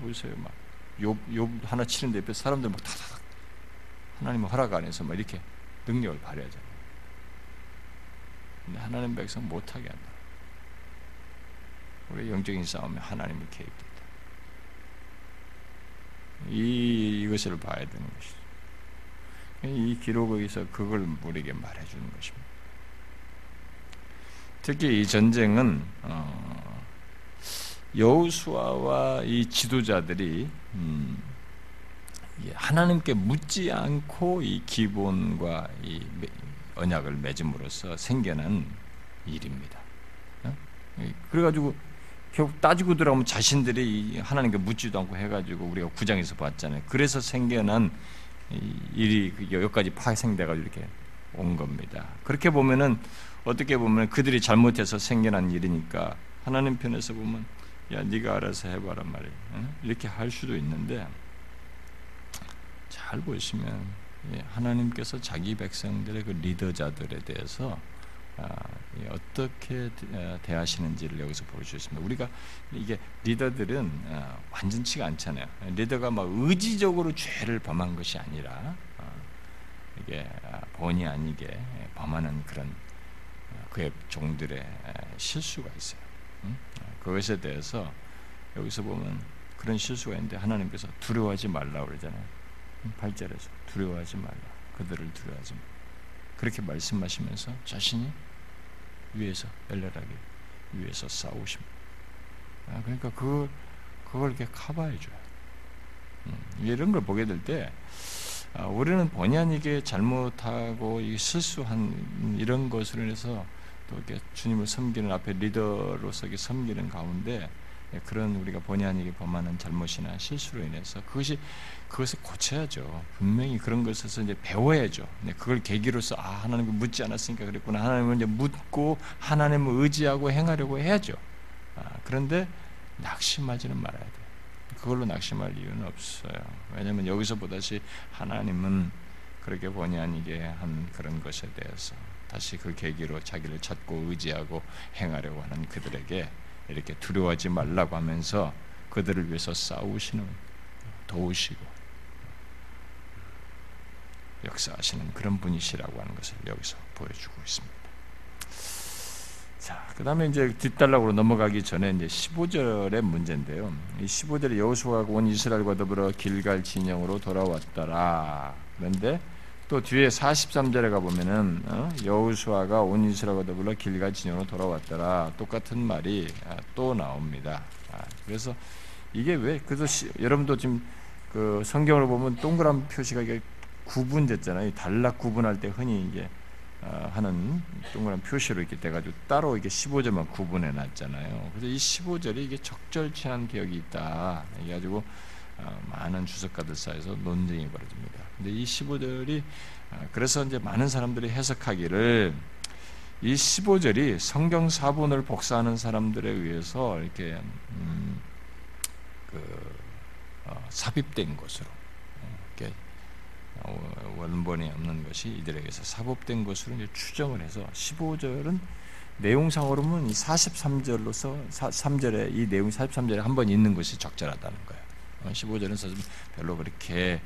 보세요, 막 욥, 욥 하나 치는데 옆에 사람들 막 다다닥 하나님 허락 안에서 막 이렇게 능력을 발휘하잖아요. 근데 하나님 백성 못하게 한다. 우리 영적인 싸움에 하나님이 개입된다. 이, 이것을 봐야 되는 것이죠. 이 기록에서 그걸 우리에게 말해주는 것입니다. 특히 이 전쟁은 어, 여호수아와 이 지도자들이 음, 하나님께 묻지 않고 이 기본과 이 언약을 맺음으로써 생겨난 일입니다. 어? 그래가지고 결국 따지고 들어가면 자신들이 하나님께 묻지도 않고 해가지고 우리가 구장에서 봤잖아요. 그래서 생겨난 일이 그 여기까지 파생돼가지고 이렇게 온 겁니다. 그렇게 보면은 어떻게 보면 그들이 잘못해서 생겨난 일이니까 하나님 편에서 보면 야 네가 알아서 해봐라 말이야. 어? 이렇게 할 수도 있는데 잘 보시면 예, 하나님께서 자기 백성들의 그 리더자들에 대해서 아, 어떻게 어, 대하시는지를 여기서 있습니다. 우리가 이게 리더들은 어, 완전치가 않잖아요. 리더가 막 의지적으로 죄를 범한 것이 아니라 어, 이게 본의 아니게 범하는 그런 그의 종들의 실수가 있어요. 그것에 대해서 여기서 보면 그런 실수가 있는데 하나님께서 두려워하지 말라 그러잖아요. 8절에서 두려워하지 말라. 그들을 두려워하지 말라. 그렇게 말씀하시면서 자신이 위에서 열렬하게 위에서 싸우십니다. 아, 그러니까 그 그걸 이렇게 커버해줘요. 음, 이런 걸 보게 될 때 아, 우리는 본의 아니게 잘못하고 실수한 이런 것으로 인해서 또 이렇게 주님을 섬기는 앞에 리더로서 섬기는 가운데 예, 그런 우리가 본의 아니게 범하는 잘못이나 실수로 인해서 그것이 그것을 고쳐야죠. 분명히 그런 것에서 이제 배워야죠. 네, 그걸 계기로서 아 하나님을 묻지 않았으니까 그랬구나. 하나님을 이제 묻고 하나님을 의지하고 행하려고 해야죠. 아, 그런데 낙심하지는 말아야 돼요. 그걸로 낙심할 이유는 없어요. 왜냐하면 여기서 보다시 하나님은 그렇게 본의 아니게 한 그런 것에 대해서 다시 그 계기로 자기를 찾고 의지하고 행하려고 하는 그들에게 이렇게 두려워하지 말라고 하면서 그들을 위해서 싸우시는 도우시고 역사하시는 그런 분이시라고 하는 것을 여기서 보여주고 있습니다. 자, 그 다음에 이제 뒷달락으로 넘어가기 전에 이제 15절의 문제인데요. 이 15절에 여호수아가 온 이스라엘과 더불어 길갈 진영으로 돌아왔더라. 그런데 또 뒤에 43절에 가보면은 어? 여우수아가 온 이스라엘과 더불어 길가 진영으로 돌아왔더라 똑같은 말이 아, 또 나옵니다. 아, 그래서 이게 왜 그래서 시, 여러분도 지금 그 성경을 보면 동그란 표시가 이게 구분됐잖아요. 단락 구분할 때 흔히 이제 어, 하는 동그란 표시로 이렇게 돼가지고 따로 이게 15절만 구분해 놨잖아요. 그래서 이 15절이 이게 적절치 않은 기억이 있다. 해가지고 어, 많은 주석가들 사이에서 논쟁이 벌어집니다. 근데 이 15절이 어, 그래서 이제 많은 사람들이 해석하기를 이 15절이 성경 사본을 복사하는 사람들에 의해서 이렇게 음, 그 어, 삽입된 것으로 이렇게 원본이 없는 것이 이들에게서 삽입된 것으로 이제 추정을 해서 15절은 내용상으로는 이 43절로서 3절에 이 내용 43절에 한 번 있는 것이 적절하다는 거예요. 15절은 사실 별로 그렇게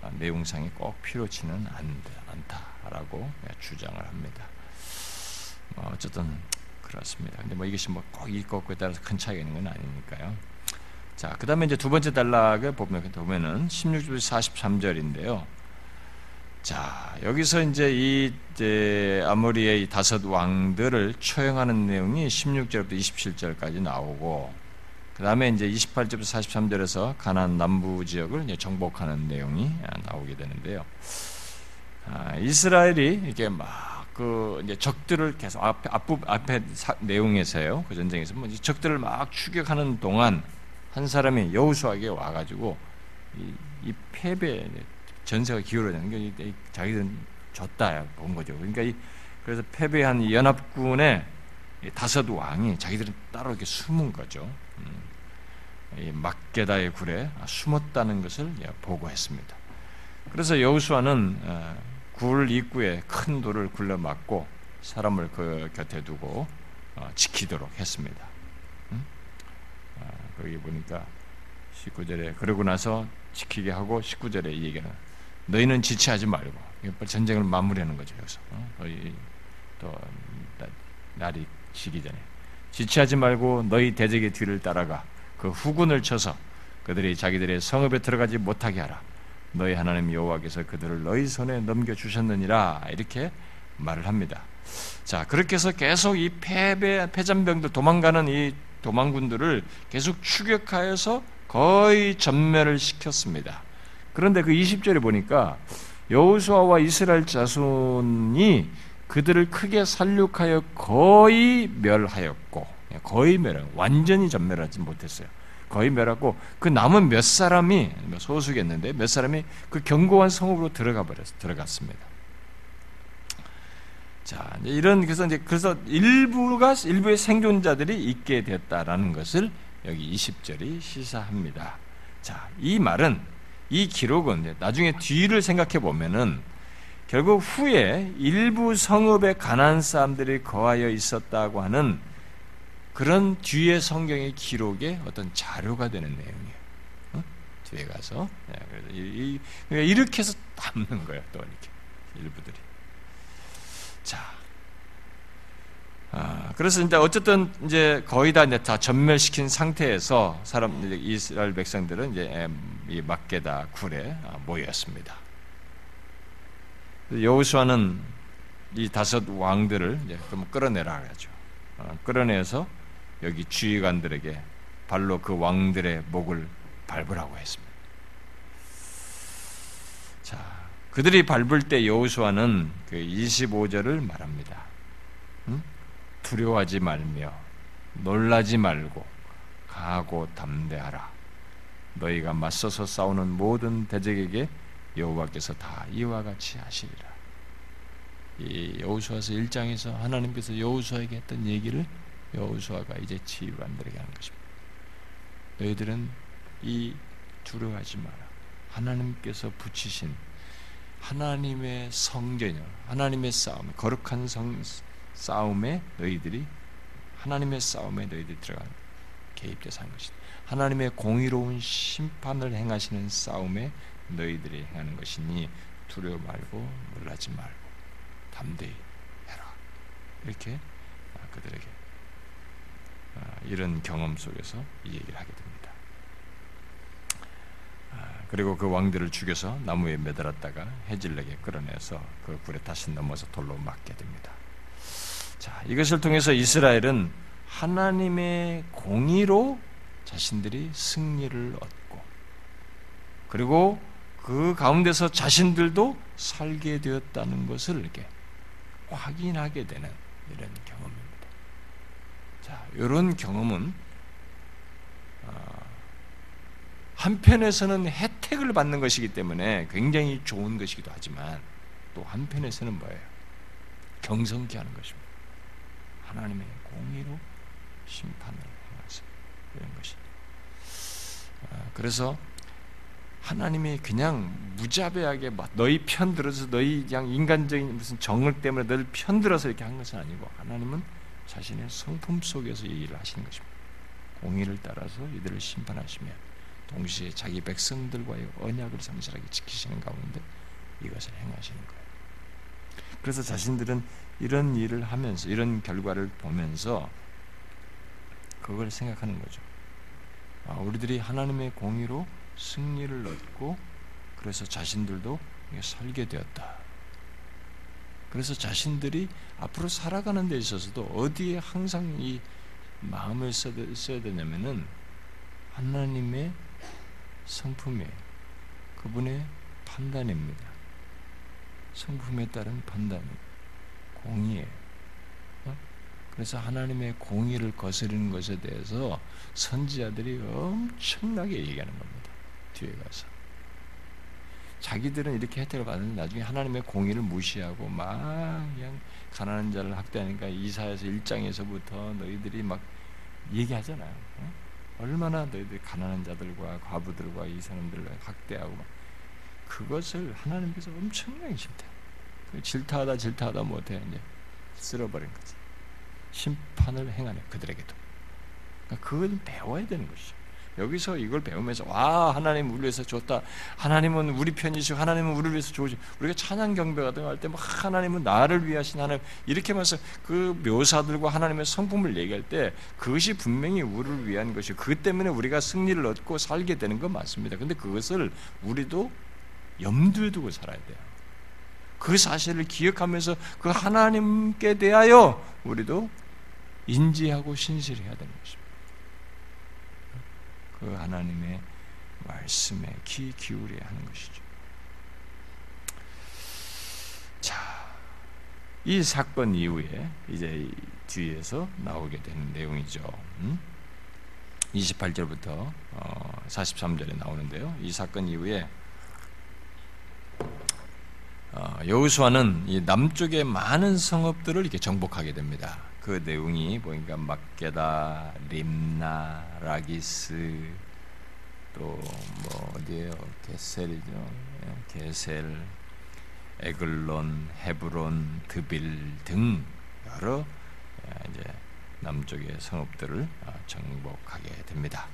아, 내용상이 꼭 필요치는 않다라고 주장을 합니다. 뭐 어쨌든 그렇습니다. 근데 뭐 이것이 뭐꼭 읽고 따라서 큰 차이가 있는 건 아니니까요. 자, 그 다음에 이제 두 번째 단락을 보면, 보면은 16절 43절인데요. 자, 여기서 이제 이 이제 아모리의 이 다섯 왕들을 처형하는 내용이 16절부터 27절까지 나오고, 그 다음에 이제 28절부터 43절에서 가난 남부 지역을 이제 정복하는 내용이 나오게 되는데요. 아, 이스라엘이 이렇게 막 그 이제 적들을 계속 앞에 앞부 앞에 사, 내용에서요 그 전쟁에서 뭐 적들을 막 추격하는 동안 한 사람이 여우수에게 와가지고 이, 이 패배 전세가 기울어지는 게 자기들은 졌다 본 거죠. 그러니까 이 그래서 패배한 연합군의 다섯 왕이 자기들은 따로 이렇게 숨은 거죠. 음. 막게다의 굴에 숨었다는 것을 보고했습니다. 그래서 여호수아는 어, 굴 입구에 큰 돌을 굴러 막고 사람을 그 곁에 두고 어, 지키도록 했습니다. 아, 거기 보니까 19절에 그러고 나서 지키게 하고 19절에 이 얘기는 너희는 지체하지 말고 전쟁을 마무리하는 거죠. 여기서 어? 또 날이 지기 전에 지체하지 말고 너희 대적의 뒤를 따라가 그 후군을 쳐서 그들이 자기들의 성읍에 들어가지 못하게 하라. 너희 하나님 여호와께서 그들을 너희 손에 넘겨 주셨느니라 이렇게 말을 합니다. 자 그렇게 해서 계속 이 패배 패전병들 도망가는 이 도망군들을 계속 추격하여서 거의 전멸을 시켰습니다. 그런데 그 20절에 보니까 여호수아와 이스라엘 자손이 그들을 크게 살육하여 거의 멸하였고 거의 멸, 완전히 전멸하지 못했어요. 거의 멸하고 그 남은 몇 사람이 소수겠는데 몇 사람이 그 견고한 성읍으로 들어가 버렸 들어갔습니다. 자, 이런 그래서 이제 그래서 일부가 일부의 생존자들이 있게 됐다라는 것을 여기 20절이 시사합니다. 자, 이 말은 이 기록은 나중에 뒤를 생각해 보면은 결국 후에 일부 성읍에 가난 사람들이 거하여 있었다고 하는 그런 뒤에 성경의 기록의 어떤 자료가 되는 내용이에요. 어? 뒤에 가서 네, 그래서 이, 이, 렇게 해서 담는 거예요. 또 이렇게 일부들이. 자, 아, 그래서 이제 어쨌든 이제 거의 다 이제 다 전멸시킨 상태에서 사람 이스라엘 백성들은 이제 이 막게다 굴에 아, 모였습니다. 여호수아는 이 다섯 왕들을 이제 좀 끌어내라 하죠. 어, 끌어내서 여기 주의관들에게 발로 그 왕들의 목을 밟으라고 했습니다. 자, 그들이 밟을 때 여호수아는 그 25절을 말합니다. 응? 두려워하지 말며 놀라지 말고 가고 담대하라. 너희가 맞서서 싸우는 모든 대적에게 여호와께서 다 이와 같이 하시리라. 이 여호수아서 1장에서 하나님께서 여호수아에게 했던 얘기를 여호수아가 이제 지휘관들에게 하는 것입니다. 너희들은 이 두려워하지 마라. 하나님께서 붙이신 하나님의 성전이요. 하나님의 싸움, 거룩한 성, 싸움에 너희들이 하나님의 싸움에 너희들이 들어간 개입돼서 한 것이다. 하나님의 공의로운 심판을 행하시는 싸움에 너희들이 행하는 것이니 두려워 말고 놀라지 말고 담대히 해라. 이렇게 그들에게 아, 이런 경험 속에서 이 얘기를 하게 됩니다. 아, 그리고 그 왕들을 죽여서 나무에 매달았다가 해질녘에 끌어내서 그 굴에 다시 넘어서 돌로 맞게 됩니다. 자, 이것을 통해서 이스라엘은 하나님의 공의로 자신들이 승리를 얻고 그리고 그 가운데서 자신들도 살게 되었다는 것을 이렇게 확인하게 되는 이런 경험입니다. 자, 이런 경험은 어, 한편에서는 혜택을 받는 것이기 때문에 굉장히 좋은 것이기도 하지만 또 한편에서는 뭐예요? 경성케 하는 것입니다. 하나님의 공의로 심판을 행하사 이런 것이. 어, 그래서 하나님이 그냥 무자비하게 너희 편 들어서 너희 그냥 인간적인 무슨 정을 때문에 너를 편 들어서 이렇게 한 것은 아니고 하나님은 자신의 성품 속에서 이 일을 하시는 것입니다. 공의를 따라서 이들을 심판하시며 동시에 자기 백성들과의 언약을 성실하게 지키시는 가운데 이것을 행하시는 거예요. 그래서 자신들은 이런 일을 하면서 이런 결과를 보면서 그걸 생각하는 거죠. 아, 우리들이 하나님의 공의로 승리를 얻고 그래서 자신들도 살게 되었다. 그래서 자신들이 앞으로 살아가는 데 있어서도 어디에 항상 이 마음을 써야 되냐면은 하나님의 성품에 그분의 판단입니다. 성품에 따른 판단, 공의에 그래서 하나님의 공의를 거스르는 것에 대해서 선지자들이 엄청나게 얘기하는 겁니다. 뒤에 가서. 자기들은 이렇게 혜택을 받는데 나중에 하나님의 공의를 무시하고 막 그냥 가난한 자를 학대하니까 이사에서 1장에서부터 너희들이 막 얘기하잖아요. 얼마나 너희들이 가난한 자들과 과부들과 이 사람들을 학대하고 막 그것을 하나님께서 엄청나게 싫대. 그 질타하다 질타하다 못해 이제 쓸어버린 거지. 심판을 행하는 그들에게도. 그러니까 그걸 배워야 되는 것이죠. 여기서 이걸 배우면서 와 하나님 우리 위해서 좋다. 하나님은 우리 편이시고 하나님은 우리를 위해서 좋으시. 우리가 찬양 경배 같은 거 할 때 막 하나님은 나를 위하신 하나님 이렇게 하면서 그 묘사들과 하나님의 성품을 얘기할 때 그것이 분명히 우리를 위한 것이 그 때문에 우리가 승리를 얻고 살게 되는 건 맞습니다. 근데 그것을 우리도 염두에 두고 살아야 돼요. 그 사실을 기억하면서 그 하나님께 대하여 우리도 인지하고 신실해야 되는 것입니다. 그 하나님의 말씀에 귀 기울여야 하는 것이죠. 자, 이 사건 이후에 이제 뒤에서 나오게 되는 내용이죠. 음? 28절부터 43절에 어, 나오는데요. 이 사건 이후에 어, 여호수아는 이 남쪽의 많은 성읍들을 이렇게 정복하게 됩니다. 그 내용이 보니까 막게다, 림나, 라기스, 또 뭐 어디에요? 게셀이죠. 예, 게셀, 에글론, 헤브론, 드빌 등 여러 예, 이제 남쪽의 성읍들을 어, 정복하게 됩니다.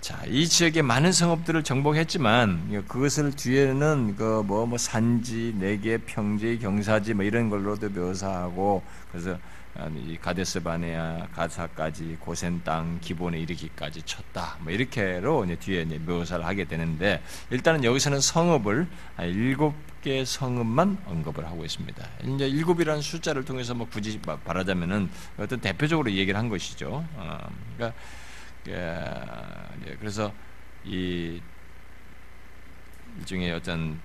자, 이 지역에 많은 성읍들을 정복했지만 그것을 뒤에는 그 뭐 뭐 산지, 내계, 평지, 경사지 뭐 이런 걸로도 묘사하고 그래서 이 가데스 바네아 가사까지 고센 땅 기본에 이르기까지 쳤다. 뭐 이렇게로 이제 뒤에 이제 묘사를 하게 되는데 일단은 여기서는 성읍을 일곱 개 성읍만 언급을 하고 있습니다. 이제 일곱이라는 숫자를 통해서 뭐 굳이 말하자면은 어떤 대표적으로 얘기를 한 것이죠. 어, 그러니까 예, 그래서 이 일종의 어떤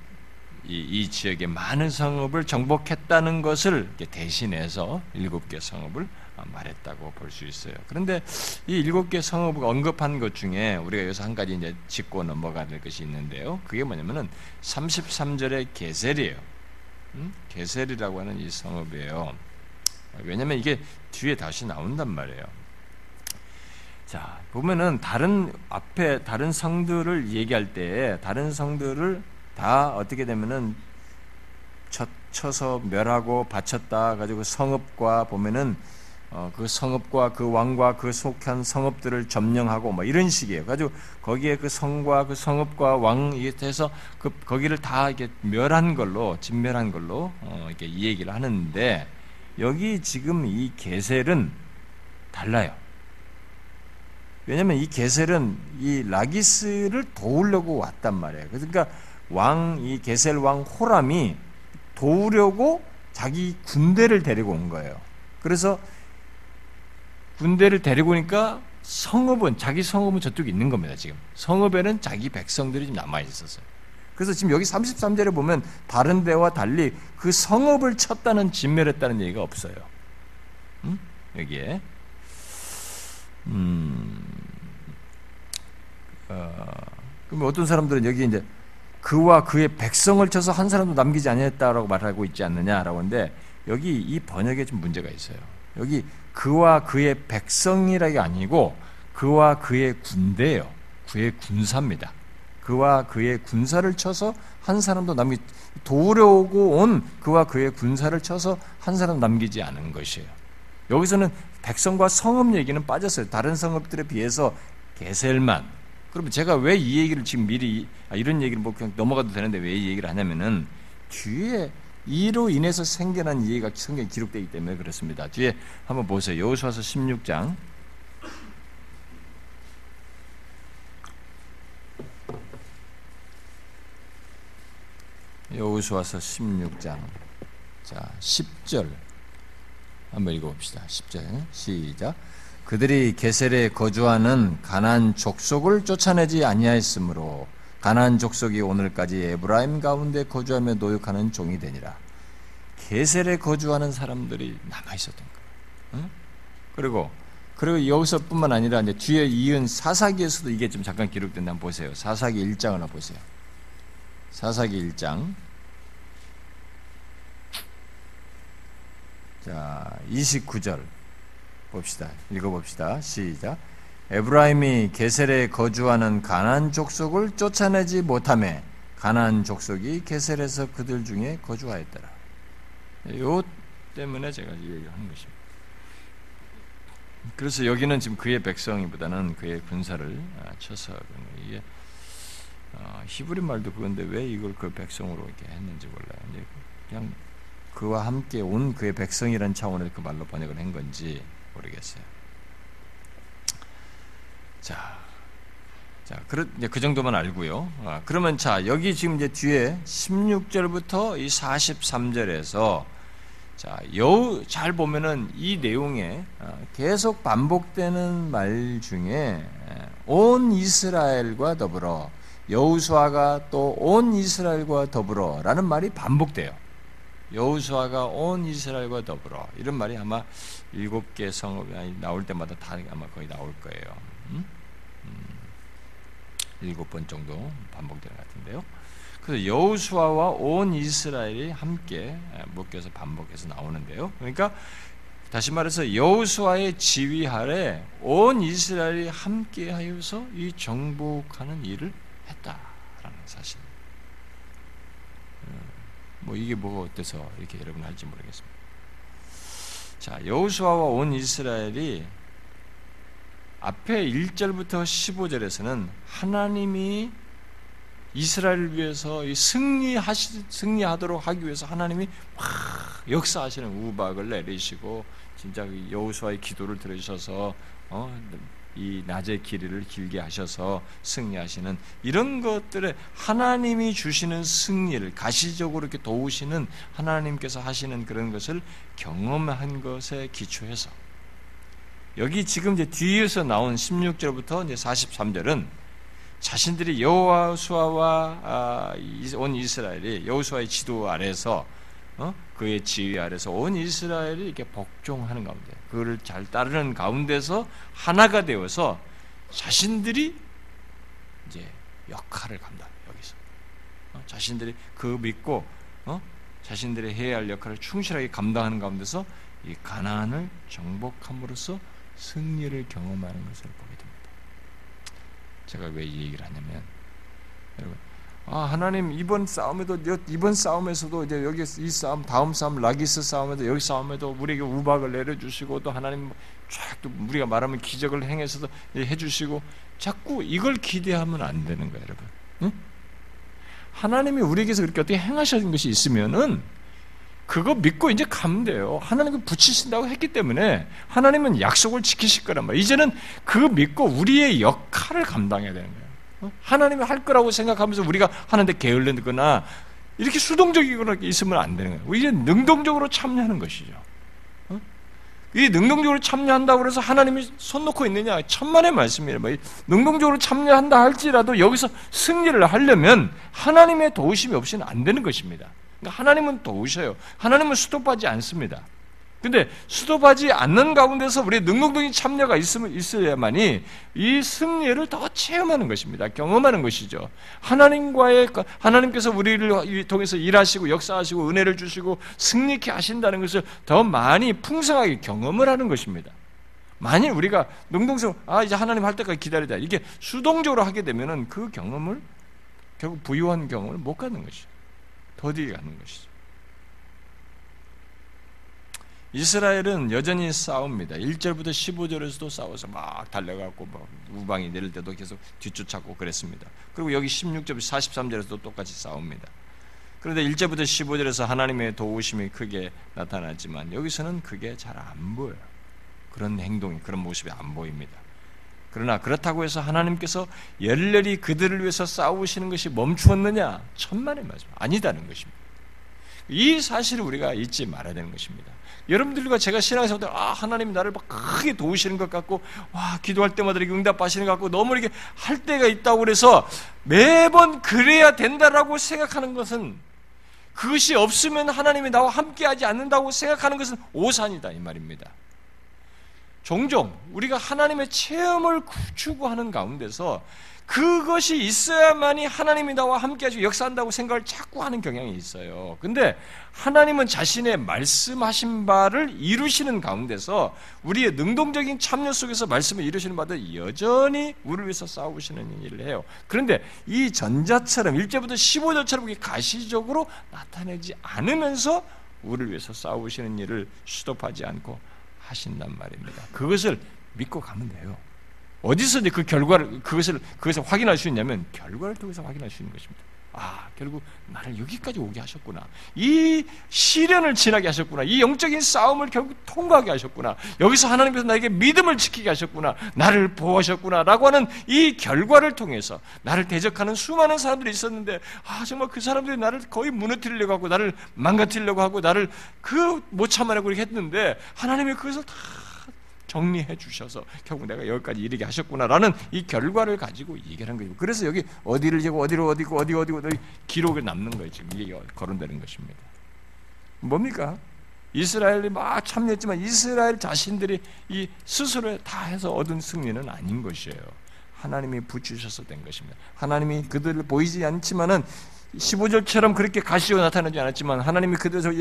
이, 이 지역의 많은 성읍을 정복했다는 것을 대신해서 일곱 개 성읍을 말했다고 볼 수 있어요. 그런데 이 일곱 개 성읍을 언급한 것 중에 우리가 여기서 한 가지 이제 짚고 넘어가야 될 것이 있는데요. 그게 뭐냐면은 33절의 게셀이에요. 음? 게셀이라고 하는 이 성읍이에요. 왜냐면 이게 뒤에 다시 나온단 말이에요. 자, 보면은 다른 앞에 다른 성들을 얘기할 때 다른 성들을 다 어떻게 되면은 쳐, 쳐서 멸하고 바쳤다 가지고 성읍과 보면은 어, 그 성읍과 그 왕과 그 속한 성읍들을 점령하고 뭐 이런 식이에요. 가지고 거기에 그 성과 그 성읍과 왕이 돼서 그 거기를 다 이렇게 멸한 걸로 진멸한 걸로 어, 이렇게 이 얘기를 하는데 여기 지금 이 게셀은 달라요. 왜냐하면 이 게셀은 이 라기스를 도우려고 왔단 말이에요. 그러니까 왕 이 게셀 왕 호람이 도우려고 자기 군대를 데리고 온 거예요. 그래서 군대를 데리고 오니까 성읍은 자기 성읍은 저쪽에 있는 겁니다. 지금 성읍에는 자기 백성들이 좀 남아 있었어요. 그래서 지금 여기 33절에 보면 다른 데와 달리 그 성읍을 쳤다는 진멸했다는 얘기가 없어요. 음? 여기에 음, 어, 그럼 어떤 사람들은 여기 이제 그와 그의 백성을 쳐서 한 사람도 남기지 아니했다라고 말하고 있지 않느냐라고 하는데 여기 이 번역에 좀 문제가 있어요. 여기 그와 그의 백성이라기 아니고 그와 그의 군대예요. 그의 군사입니다. 그와 그의 군사를 쳐서 한 사람도 남기 도우려고 온 그와 그의 군사를 쳐서 한 사람 남기지 않은 것이에요. 여기서는 백성과 성읍 얘기는 빠졌어요. 다른 성읍들에 비해서 게셀만. 그러면 제가 왜 이 얘기를 지금 미리 아, 이런 얘기를 뭐 그냥 넘어가도 되는데 왜 이 얘기를 하냐면은 뒤에 이로 인해서 생겨난 이해가 성경에 기록되기 때문에 그렇습니다. 뒤에 한번 보세요. 여호수아서 16장 여호수아서 16장 자 10절 한번 읽어봅시다. 10절 시작 그들이 게셀에 거주하는 가난 족속을 쫓아내지 아니하였으므로 가나안 족속이 오늘까지 에브라임 가운데 거주하며 노역하는 종이 되니라. 게셀에 거주하는 사람들이 남아 있었던 거예요. 응? 그리고 그리고 여기서뿐만 아니라 이제 뒤에 이은 사사기에서도 이게 좀 잠깐 기록된다 보세요. 사사기 1장을 한번 보세요. 사사기 1장 자 29절 봅시다. 읽어봅시다. 시작. 에브라임이 게셀에 거주하는 가난 족속을 쫓아내지 못함에 가난 족속이 게셀에서 그들 중에 거주하였더라. 요 때문에 제가 하는 것입니다. 그래서 여기는 지금 그의 백성이보다는 그의 군사를 아, 쳐서 이게 어, 히브리 말도 그건데 왜 이걸 그 백성으로 이렇게 했는지 몰라요. 그냥 그와 함께 온 그의 백성이라는 차원에서 그 말로 번역을 한 건지 모르겠어요. 자, 자, 그, 그 정도만 알고요. 아, 그러면 자, 여기 지금 이제 뒤에 16절부터 이 43절에서 자, 여우, 잘 보면은 이 내용에 아, 계속 반복되는 말 중에 온 이스라엘과 더불어 여우수아가 또 온 이스라엘과 더불어라는 말이 반복돼요. 여우수아가 온 이스라엘과 더불어 이런 말이 아마 일곱 개 성읍이 나올 때마다 다 아마 거의 나올 거예요. 음? 음, 일곱 번 정도 반복되는 것 같은데요. 그래서 여우수아와 온 이스라엘이 함께 묶여서 반복해서 나오는데요. 그러니까 다시 말해서 여우수아의 지휘 아래 온 이스라엘이 함께하여서 이 정복하는 일을 했다라는 사실. 음, 뭐 이게 뭐가 어때서 이렇게 여러분 할지 모르겠습니다. 자, 여호수아와 온 이스라엘이 앞에 1절부터 15절에서는 하나님이 이스라엘을 위해서 승리하시, 승리하도록 하기 위해서 하나님이 막 역사하시는 우박을 내리시고 진짜 그 여호수아의 기도를 들으셔서 어, 이 낮의 길이를 길게 하셔서 승리하시는 이런 것들에 하나님이 주시는 승리를 가시적으로 이렇게 도우시는 하나님께서 하시는 그런 것을 경험한 것에 기초해서 여기 지금 이제 뒤에서 나온 16절부터 이제 43절은 자신들이 여호수아와 아, 온 이스라엘이 여호수아의 지도 아래서 어? 그의 지휘 아래서 온 이스라엘이 이렇게 복종하는 가운데 그를 잘 따르는 가운데서 하나가 되어서 자신들이 이제 역할을 감당 여기서 어? 자신들이 그 믿고 어? 자신들이 해야 할 역할을 충실하게 감당하는 가운데서 이 가나안을 정복함으로써 승리를 경험하는 것을 보게 됩니다. 제가 왜 이 얘기를 하냐면 여러분 아 하나님 이번 싸움에도 이번 싸움에서도 이제 여기 이 싸움 다음 싸움 라기스 싸움에도 여기 싸움에도 우리에게 우박을 내려주시고 또 하나님 쫙또 우리가 말하면 기적을 행해서도 해주시고 자꾸 이걸 기대하면 안 되는 거예요 여러분 응? 하나님이 우리에게서 그렇게 어떻게 행하시는 것이 있으면은 그거 믿고 이제 가면 돼요. 하나님을 붙이신다고 했기 때문에 하나님은 약속을 지키실 거란 말이에요. 이제는 그 믿고 우리의 역할을 감당해야 되는 거예요. 어? 하나님이 할 거라고 생각하면서 우리가 하는데 게을르거나 이렇게 수동적이거나 있으면 안 되는 거예요. 이제 능동적으로 참여하는 것이죠. 어? 이 능동적으로 참여한다고 해서 하나님이 손 놓고 있느냐? 천만의 말씀이에요. 뭐 능동적으로 참여한다 할지라도 여기서 승리를 하려면 하나님의 도우심이 없이는 안 되는 것입니다. 그러니까 하나님은 도우셔요. 하나님은 수도하지 않습니다. 근데 수도하지 않는 가운데서 우리의 능동적인 참여가 있어야만이 이 승리를 더 체험하는 것입니다. 경험하는 것이죠. 하나님과의 하나님께서 우리를 통해서 일하시고 역사하시고 은혜를 주시고 승리케 하신다는 것을 더 많이 풍성하게 경험을 하는 것입니다. 만일 우리가 능동적으로 아 이제 하나님 할 때까지 기다리다 이게 수동적으로 하게 되면은 그 경험을 결국 부유한 경험을 못 갖는 것이죠. 더디게 가는 것이죠. 이스라엘은 여전히 싸웁니다. 1절부터 15절에서도 싸워서 막 달려가고 뭐 우방이 내릴 때도 계속 뒤쫓았고 그랬습니다. 그리고 여기 16절, 43절에서도 똑같이 싸웁니다. 그런데 1절부터 15절에서 하나님의 도우심이 크게 나타났지만 여기서는 그게 잘 안 보여요. 그런 행동이, 그런 모습이 안 보입니다. 그러나 그렇다고 해서 하나님께서 열렬히 그들을 위해서 싸우시는 것이 멈추었느냐? 천만의 말씀. 아니다는 것입니다. 이 사실을 우리가 잊지 말아야 되는 것입니다. 여러분들과 제가 신앙에서 아 하나님 나를 막 크게 도우시는 것 같고 와 기도할 때마다 이렇게 응답하시는 것 같고 너무 이렇게 할 때가 있다고 그래서 매번 그래야 된다라고 생각하는 것은 그것이 없으면 하나님이 나와 함께하지 않는다고 생각하는 것은 오산이다 이 말입니다. 종종 우리가 하나님의 체험을 추구하는 가운데서 그것이 있어야만이 하나님이 나와 함께하시고 역사한다고 생각을 자꾸 하는 경향이 있어요. 근데 하나님은 자신의 말씀하신 바를 이루시는 가운데서 우리의 능동적인 참여 속에서 말씀을 이루시는 바들 여전히 우리를 위해서 싸우시는 일을 해요. 그런데 이 전자처럼 1절부터 15절처럼 가시적으로 나타내지 않으면서 우리를 위해서 싸우시는 일을 수도하지 않고 하신단 말입니다. 그것을 믿고 가면 돼요. 어디서 그 결과를 그것을 그것을 확인할 수 있냐면 결과를 통해서 확인할 수 있는 것입니다. 아, 결국 나를 여기까지 오게 하셨구나. 이 시련을 지나게 하셨구나. 이 영적인 싸움을 결국 통과하게 하셨구나. 여기서 하나님께서 나에게 믿음을 지키게 하셨구나. 나를 보호하셨구나. 라고 하는 이 결과를 통해서 나를 대적하는 수많은 사람들이 있었는데, 아, 정말 그 사람들이 나를 거의 무너뜨리려고 하고, 나를 망가뜨리려고 하고, 나를 그 못 참아내고 이렇게 했는데, 하나님이 그것을 다 정리해 주셔서 결국 내가 여기까지 이르게 하셨구나라는 이 결과를 가지고 얘기하는 거죠. 그래서 여기 어디를 지고 어디로 어디고 어디 어디고 어디 기록을 남는 거예요. 지금 이게 거론되는 것입니다. 뭡니까? 이스라엘이 막 참여했지만 이스라엘 자신들이 이 스스로 다 해서 얻은 승리는 아닌 것이에요. 하나님이 붙이셔서 된 것입니다. 하나님이 그들을 보이지 않지만은 15절처럼 그렇게 가시고 나타나지 않았지만 하나님이 그들에서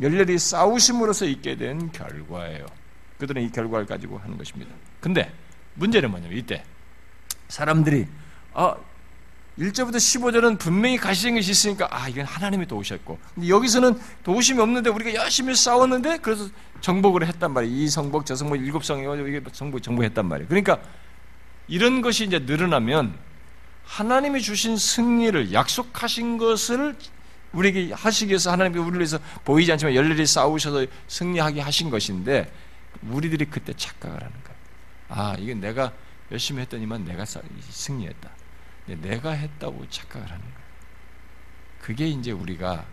열렬히 싸우심으로써 있게 된 결과예요. 그들은 이 결과를 가지고 하는 것입니다. 근데 문제는 뭐냐면 이때 사람들이 아 1절부터 15절은 분명히 가시는 것이 있으니까 아 이건 하나님이 도우셨고 근데 여기서는 도우심이 없는데 우리가 열심히 싸웠는데 그래서 정복을 했단 말이에요. 이 성복 저 성복 일곱 성이 이게 정복 정복했단 말이에요. 그러니까 이런 것이 이제 늘어나면 하나님이 주신 승리를 약속하신 것을 우리에게 하시기 위해서 하나님께 우리를 위해서 보이지 않지만 열렬히 싸우셔서 승리하게 하신 것인데 우리들이 그때 착각을 하는 거예요. 아, 이게 내가 열심히 했더니만 내가 승리했다. 내가 했다고 착각을 하는 거예요. 그게 이제 우리가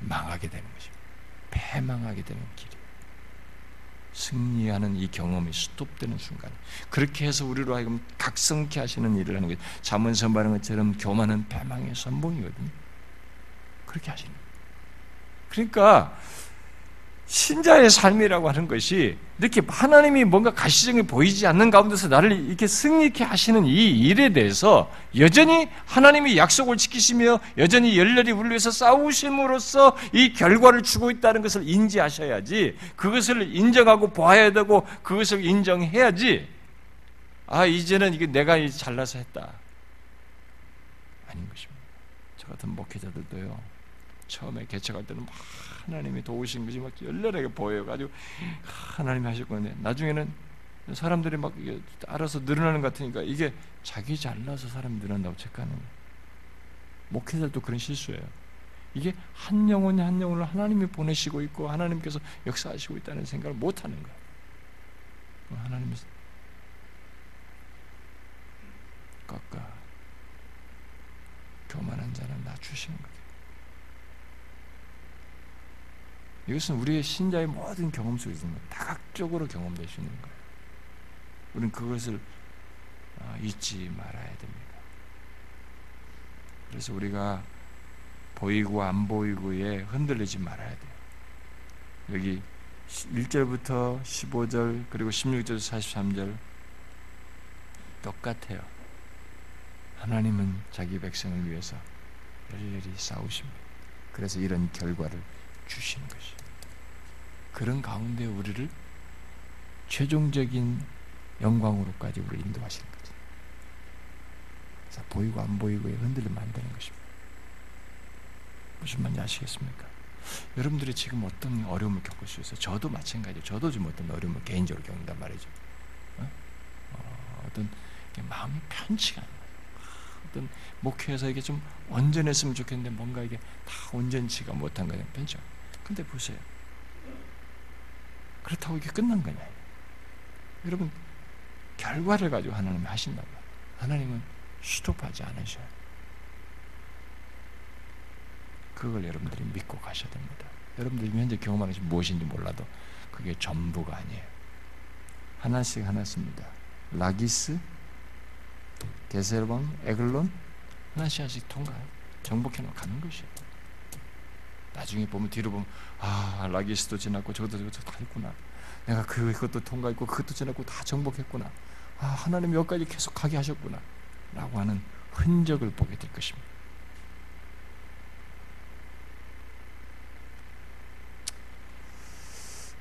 망하게 되는 것입니다. 패망하게 되는 길이에요. 승리하는 이 경험이 스톱되는 순간 그렇게 해서 우리로 하여금 각성케 하시는 일을 하는 거예요. 잠언 선발한 것처럼 교만은 패망의 선봉이거든요. 그렇게 하시는 거예요. 그러니까 신자의 삶이라고 하는 것이 이렇게 하나님이 뭔가 가시적이 보이지 않는 가운데서 나를 이렇게 승리케 하시는 이 일에 대해서 여전히 하나님이 약속을 지키시며 여전히 열렬히 우리 위해서 싸우심으로써 이 결과를 주고 있다는 것을 인지하셔야지 그것을 인정하고 보아야 되고 그것을 인정해야지 아 이제는 이게 내가 잘나서 했다 아닌 것입니다. 저 같은 목회자들도요 처음에 개척할 때는 막 하나님이 도우신 것이 막 열렬하게 보여가지고 하나님이 하실 건데 나중에는 사람들이 막 알아서 늘어나는 것 같으니까 이게 자기 잘나서 사람이 늘어난다고 거예요. 목회자도 그런 실수예요. 이게 한 영혼이 한 영혼을 하나님이 보내시고 있고 하나님께서 역사하시고 있다는 생각을 못 하는 거예요. 하나님이 깎아 교만한 자는 낮추시는 거예요. 이것은 우리의 신자의 모든 경험 속에 있는 거 다각적으로 경험되시는 거예요. 우리는 그것을 아, 잊지 말아야 됩니다. 그래서 우리가 보이고 안 보이고에 흔들리지 말아야 돼요. 여기 1절부터 15절 그리고 16절 43절 똑같아요. 하나님은 자기 백성을 위해서 열렬히 싸우십니다. 그래서 이런 결과를 주시는 것이. 그런 가운데 우리를 최종적인 영광으로까지 우리를 인도하시는 거죠. 그래서 보이고 안 보이고에 흔들리면 안 되는 것입니다. 무슨 말인지 아시겠습니까? 여러분들이 지금 어떤 어려움을 겪을 수 있어요? 저도 마찬가지예요. 저도 지금 어떤 어려움을 개인적으로 겪는단 말이죠. 어? 어, 떤 마음이 편치가 않아요. 어떤 목회에서 이게 좀 온전했으면 좋겠는데 뭔가 이게 다 온전치가 못한 거는 편치 않아요. 근데 보세요. 그렇다고 이게 끝난 거냐. 여러분, 결과를 가지고 하나님이 하신다고. 하나님은 스톱하지 않으셔요. 그걸 여러분들이 믿고 가셔야 됩니다. 여러분들이 현재 경험하는 것이 무엇인지 몰라도 그게 전부가 아니에요. 하나씩 하나씩입니다. 라기스, 게셀본, 에글론 하나씩 하나씩 통과 정복해 놓고 가는 것이에요. 나중에 보면 뒤로 보면 아 라기스도 지났고 저것도 저것도 다 했구나. 내가 그것도 통과했고 그것도 지났고 다 정복했구나. 아 하나님 여기까지 계속 가게 하셨구나. 라고 하는 흔적을 보게 될 것입니다.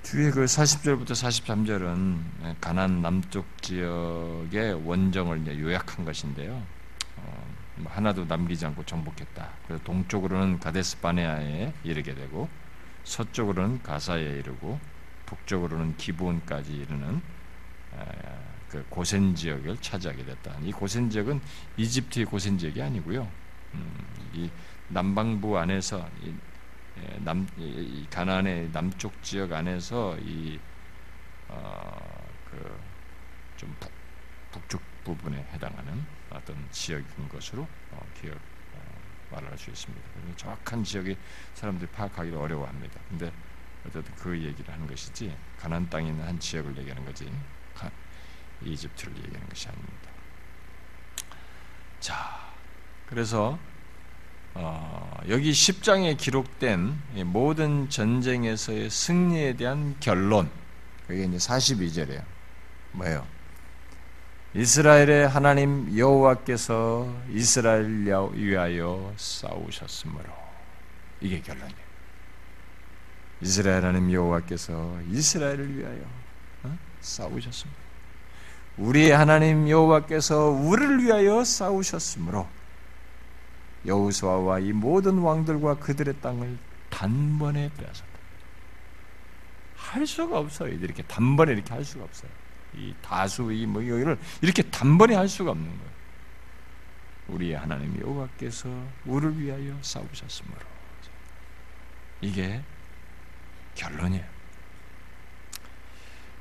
뒤에 그 40절부터 43절은 가난 남쪽 지역의 원정을 요약한 것인데요. 어, 뭐 하나도 남기지 않고 정복했다. 그래서 동쪽으로는 가데스 바네아에 이르게 되고 서쪽으로는 가사에 이르고 북쪽으로는 기브온까지 이르는 그 고센 지역을 차지하게 됐다. 이 고센 지역은 이집트의 고센 지역이 아니고요. 음, 이 남방부 안에서 이 남, 이 가나안의 남쪽 지역 안에서 이, 어, 북쪽 부분에 해당하는 어떤 지역인 것으로 어, 기억 어, 말할 수 있습니다. 정확한 지역의 사람들이 파악하기가 어려워합니다. 근데 어쨌든 그 얘기를 하는 것이지 가난 땅에 있는 한 지역을 얘기하는 거지 이집트를 얘기하는 것이 아닙니다. 자, 그래서 어, 여기 10장에 기록된 모든 전쟁에서의 승리에 대한 결론, 그게 이제 42절이에요. 뭐예요? 이스라엘의 하나님 여호와께서 이스라엘 위하여 싸우셨으므로 이게 결론이에요. 이스라엘 하나님 여호와께서 이스라엘을 위하여 어? 싸우셨습니다. 우리의 하나님 여호와께서 우리를 위하여 싸우셨으므로 여호수아와 이 모든 왕들과 그들의 땅을 단번에 빼앗았다. 할 수가 없어요. 이렇게 단번에 이렇게 할 수가 없어요. 이 다수 이뭐 이거를 이렇게 단번에 할 수가 없는 거예요. 우리의 하나님 여호와께서 우리를 위하여 싸우셨으므로 이게 결론이에요.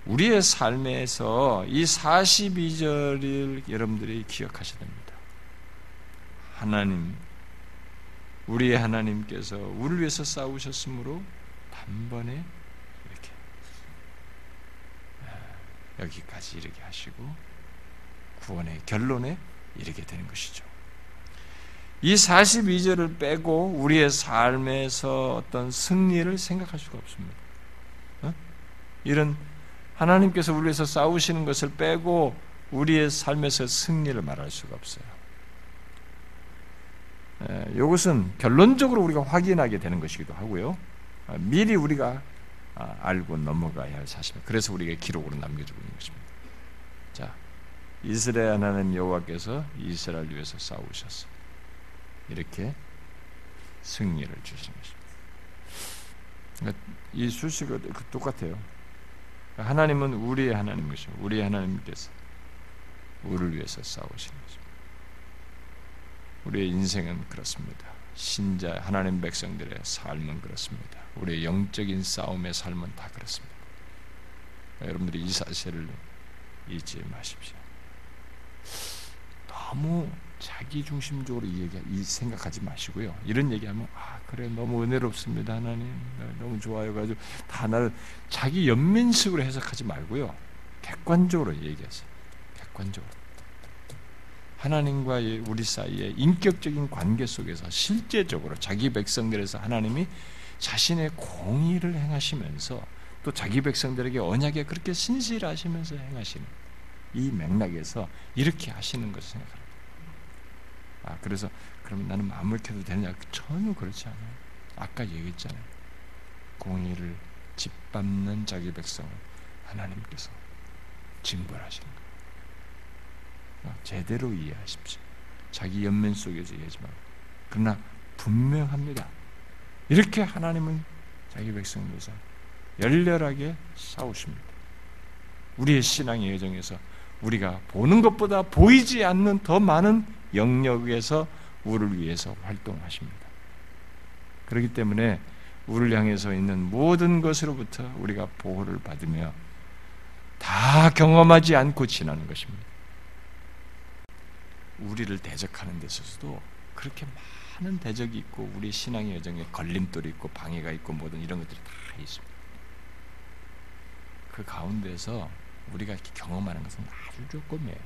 우리의 삶에서 이 42절을 여러분들이 기억하셔야 됩니다. 하나님, 우리의 하나님께서 우리를 위해서 싸우셨으므로 단번에 여기까지 이르게 하시고 구원의 결론에 이르게 되는 것이죠. 이 42절을 빼고 우리의 삶에서 어떤 승리를 생각할 수가 없습니다. 어? 이런 하나님께서 우리 위해서 싸우시는 것을 빼고 우리의 삶에서 승리를 말할 수가 없어요. 이것은 결론적으로 우리가 확인하게 되는 것이기도 하고요. 아, 미리 우리가 아, 알고 넘어가야 할 사실입니다. 그래서 우리가 기록으로 남겨주고 있는 것입니다. 자, 이스라엘 하나님 여호와께서 이스라엘 위해서 싸우셨어. 이렇게 승리를 주신 것입니다. 그러니까 이 수식은 그 똑같아요. 하나님은 우리의 하나님이죠. 우리의 하나님께서 우리를 위해서 싸우시는 것입니다. 우리의 인생은 그렇습니다. 신자 하나님 백성들의 삶은 그렇습니다. 우리의 영적인 싸움의 삶은 다 그렇습니다. 여러분들이 이 사실을 잊지 마십시오. 너무 자기 중심적으로 이 생각하지 마시고요. 이런 얘기하면 아 그래 너무 은혜롭습니다 하나님 너무 좋아요 가지고 다 나를 자기 연민식으로 해석하지 말고요. 객관적으로 얘기하세요. 객관적으로 하나님과 우리 사이의 인격적인 관계 속에서 실제적으로 자기 백성들에서 하나님이 자신의 공의를 행하시면서 또 자기 백성들에게 언약에 그렇게 신실하시면서 행하시는 이 맥락에서 이렇게 하시는 것을 생각합니다. 아, 그래서 그럼 나는 켜도 되냐? 전혀 그렇지 않아요. 아까 얘기했잖아요. 공의를 짓밟는 자기 백성을 하나님께서 징벌하시는 거예요. 제대로 이해하십시오. 자기 연면 속에서 이해하지 말고. 그러나 분명합니다. 이렇게 하나님은 자기 백성을 위해서 열렬하게 싸우십니다. 우리의 신앙의 여정에서 우리가 보는 것보다 보이지 않는 더 많은 영역에서 우리를 위해서 활동하십니다. 그렇기 때문에 우리를 향해서 있는 모든 것으로부터 우리가 보호를 받으며 다 경험하지 않고 지나는 것입니다. 우리를 대적하는 데 있어서도 그렇게 많은 대적이 있고 우리 신앙의 여정에 걸림돌이 있고 방해가 있고 모든 이런 것들이 다 있습니다. 그 가운데서 우리가 경험하는 것은 아주 조금이에요.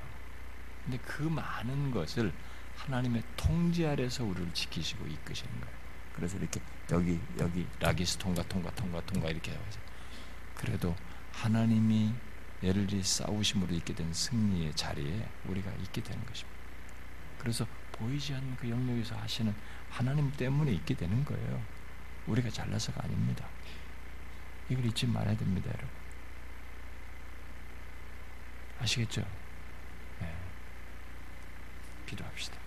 근데 그 많은 것을 하나님의 통제 아래서 우리를 지키시고 이끄시는 거예요. 그래서 이렇게 여기 여기 라기스 통과 통과 통과 통과 이렇게 해서 그래도 하나님이 들어 싸우심으로 있게 된 승리의 자리에 우리가 있게 되는 것입니다. 그래서 보이지 않는 그 영역에서 하시는 하나님 때문에 있게 되는 거예요. 우리가 잘나서가 아닙니다. 이걸 잊지 말아야 됩니다, 여러분. 아시겠죠? 네. 기도합시다.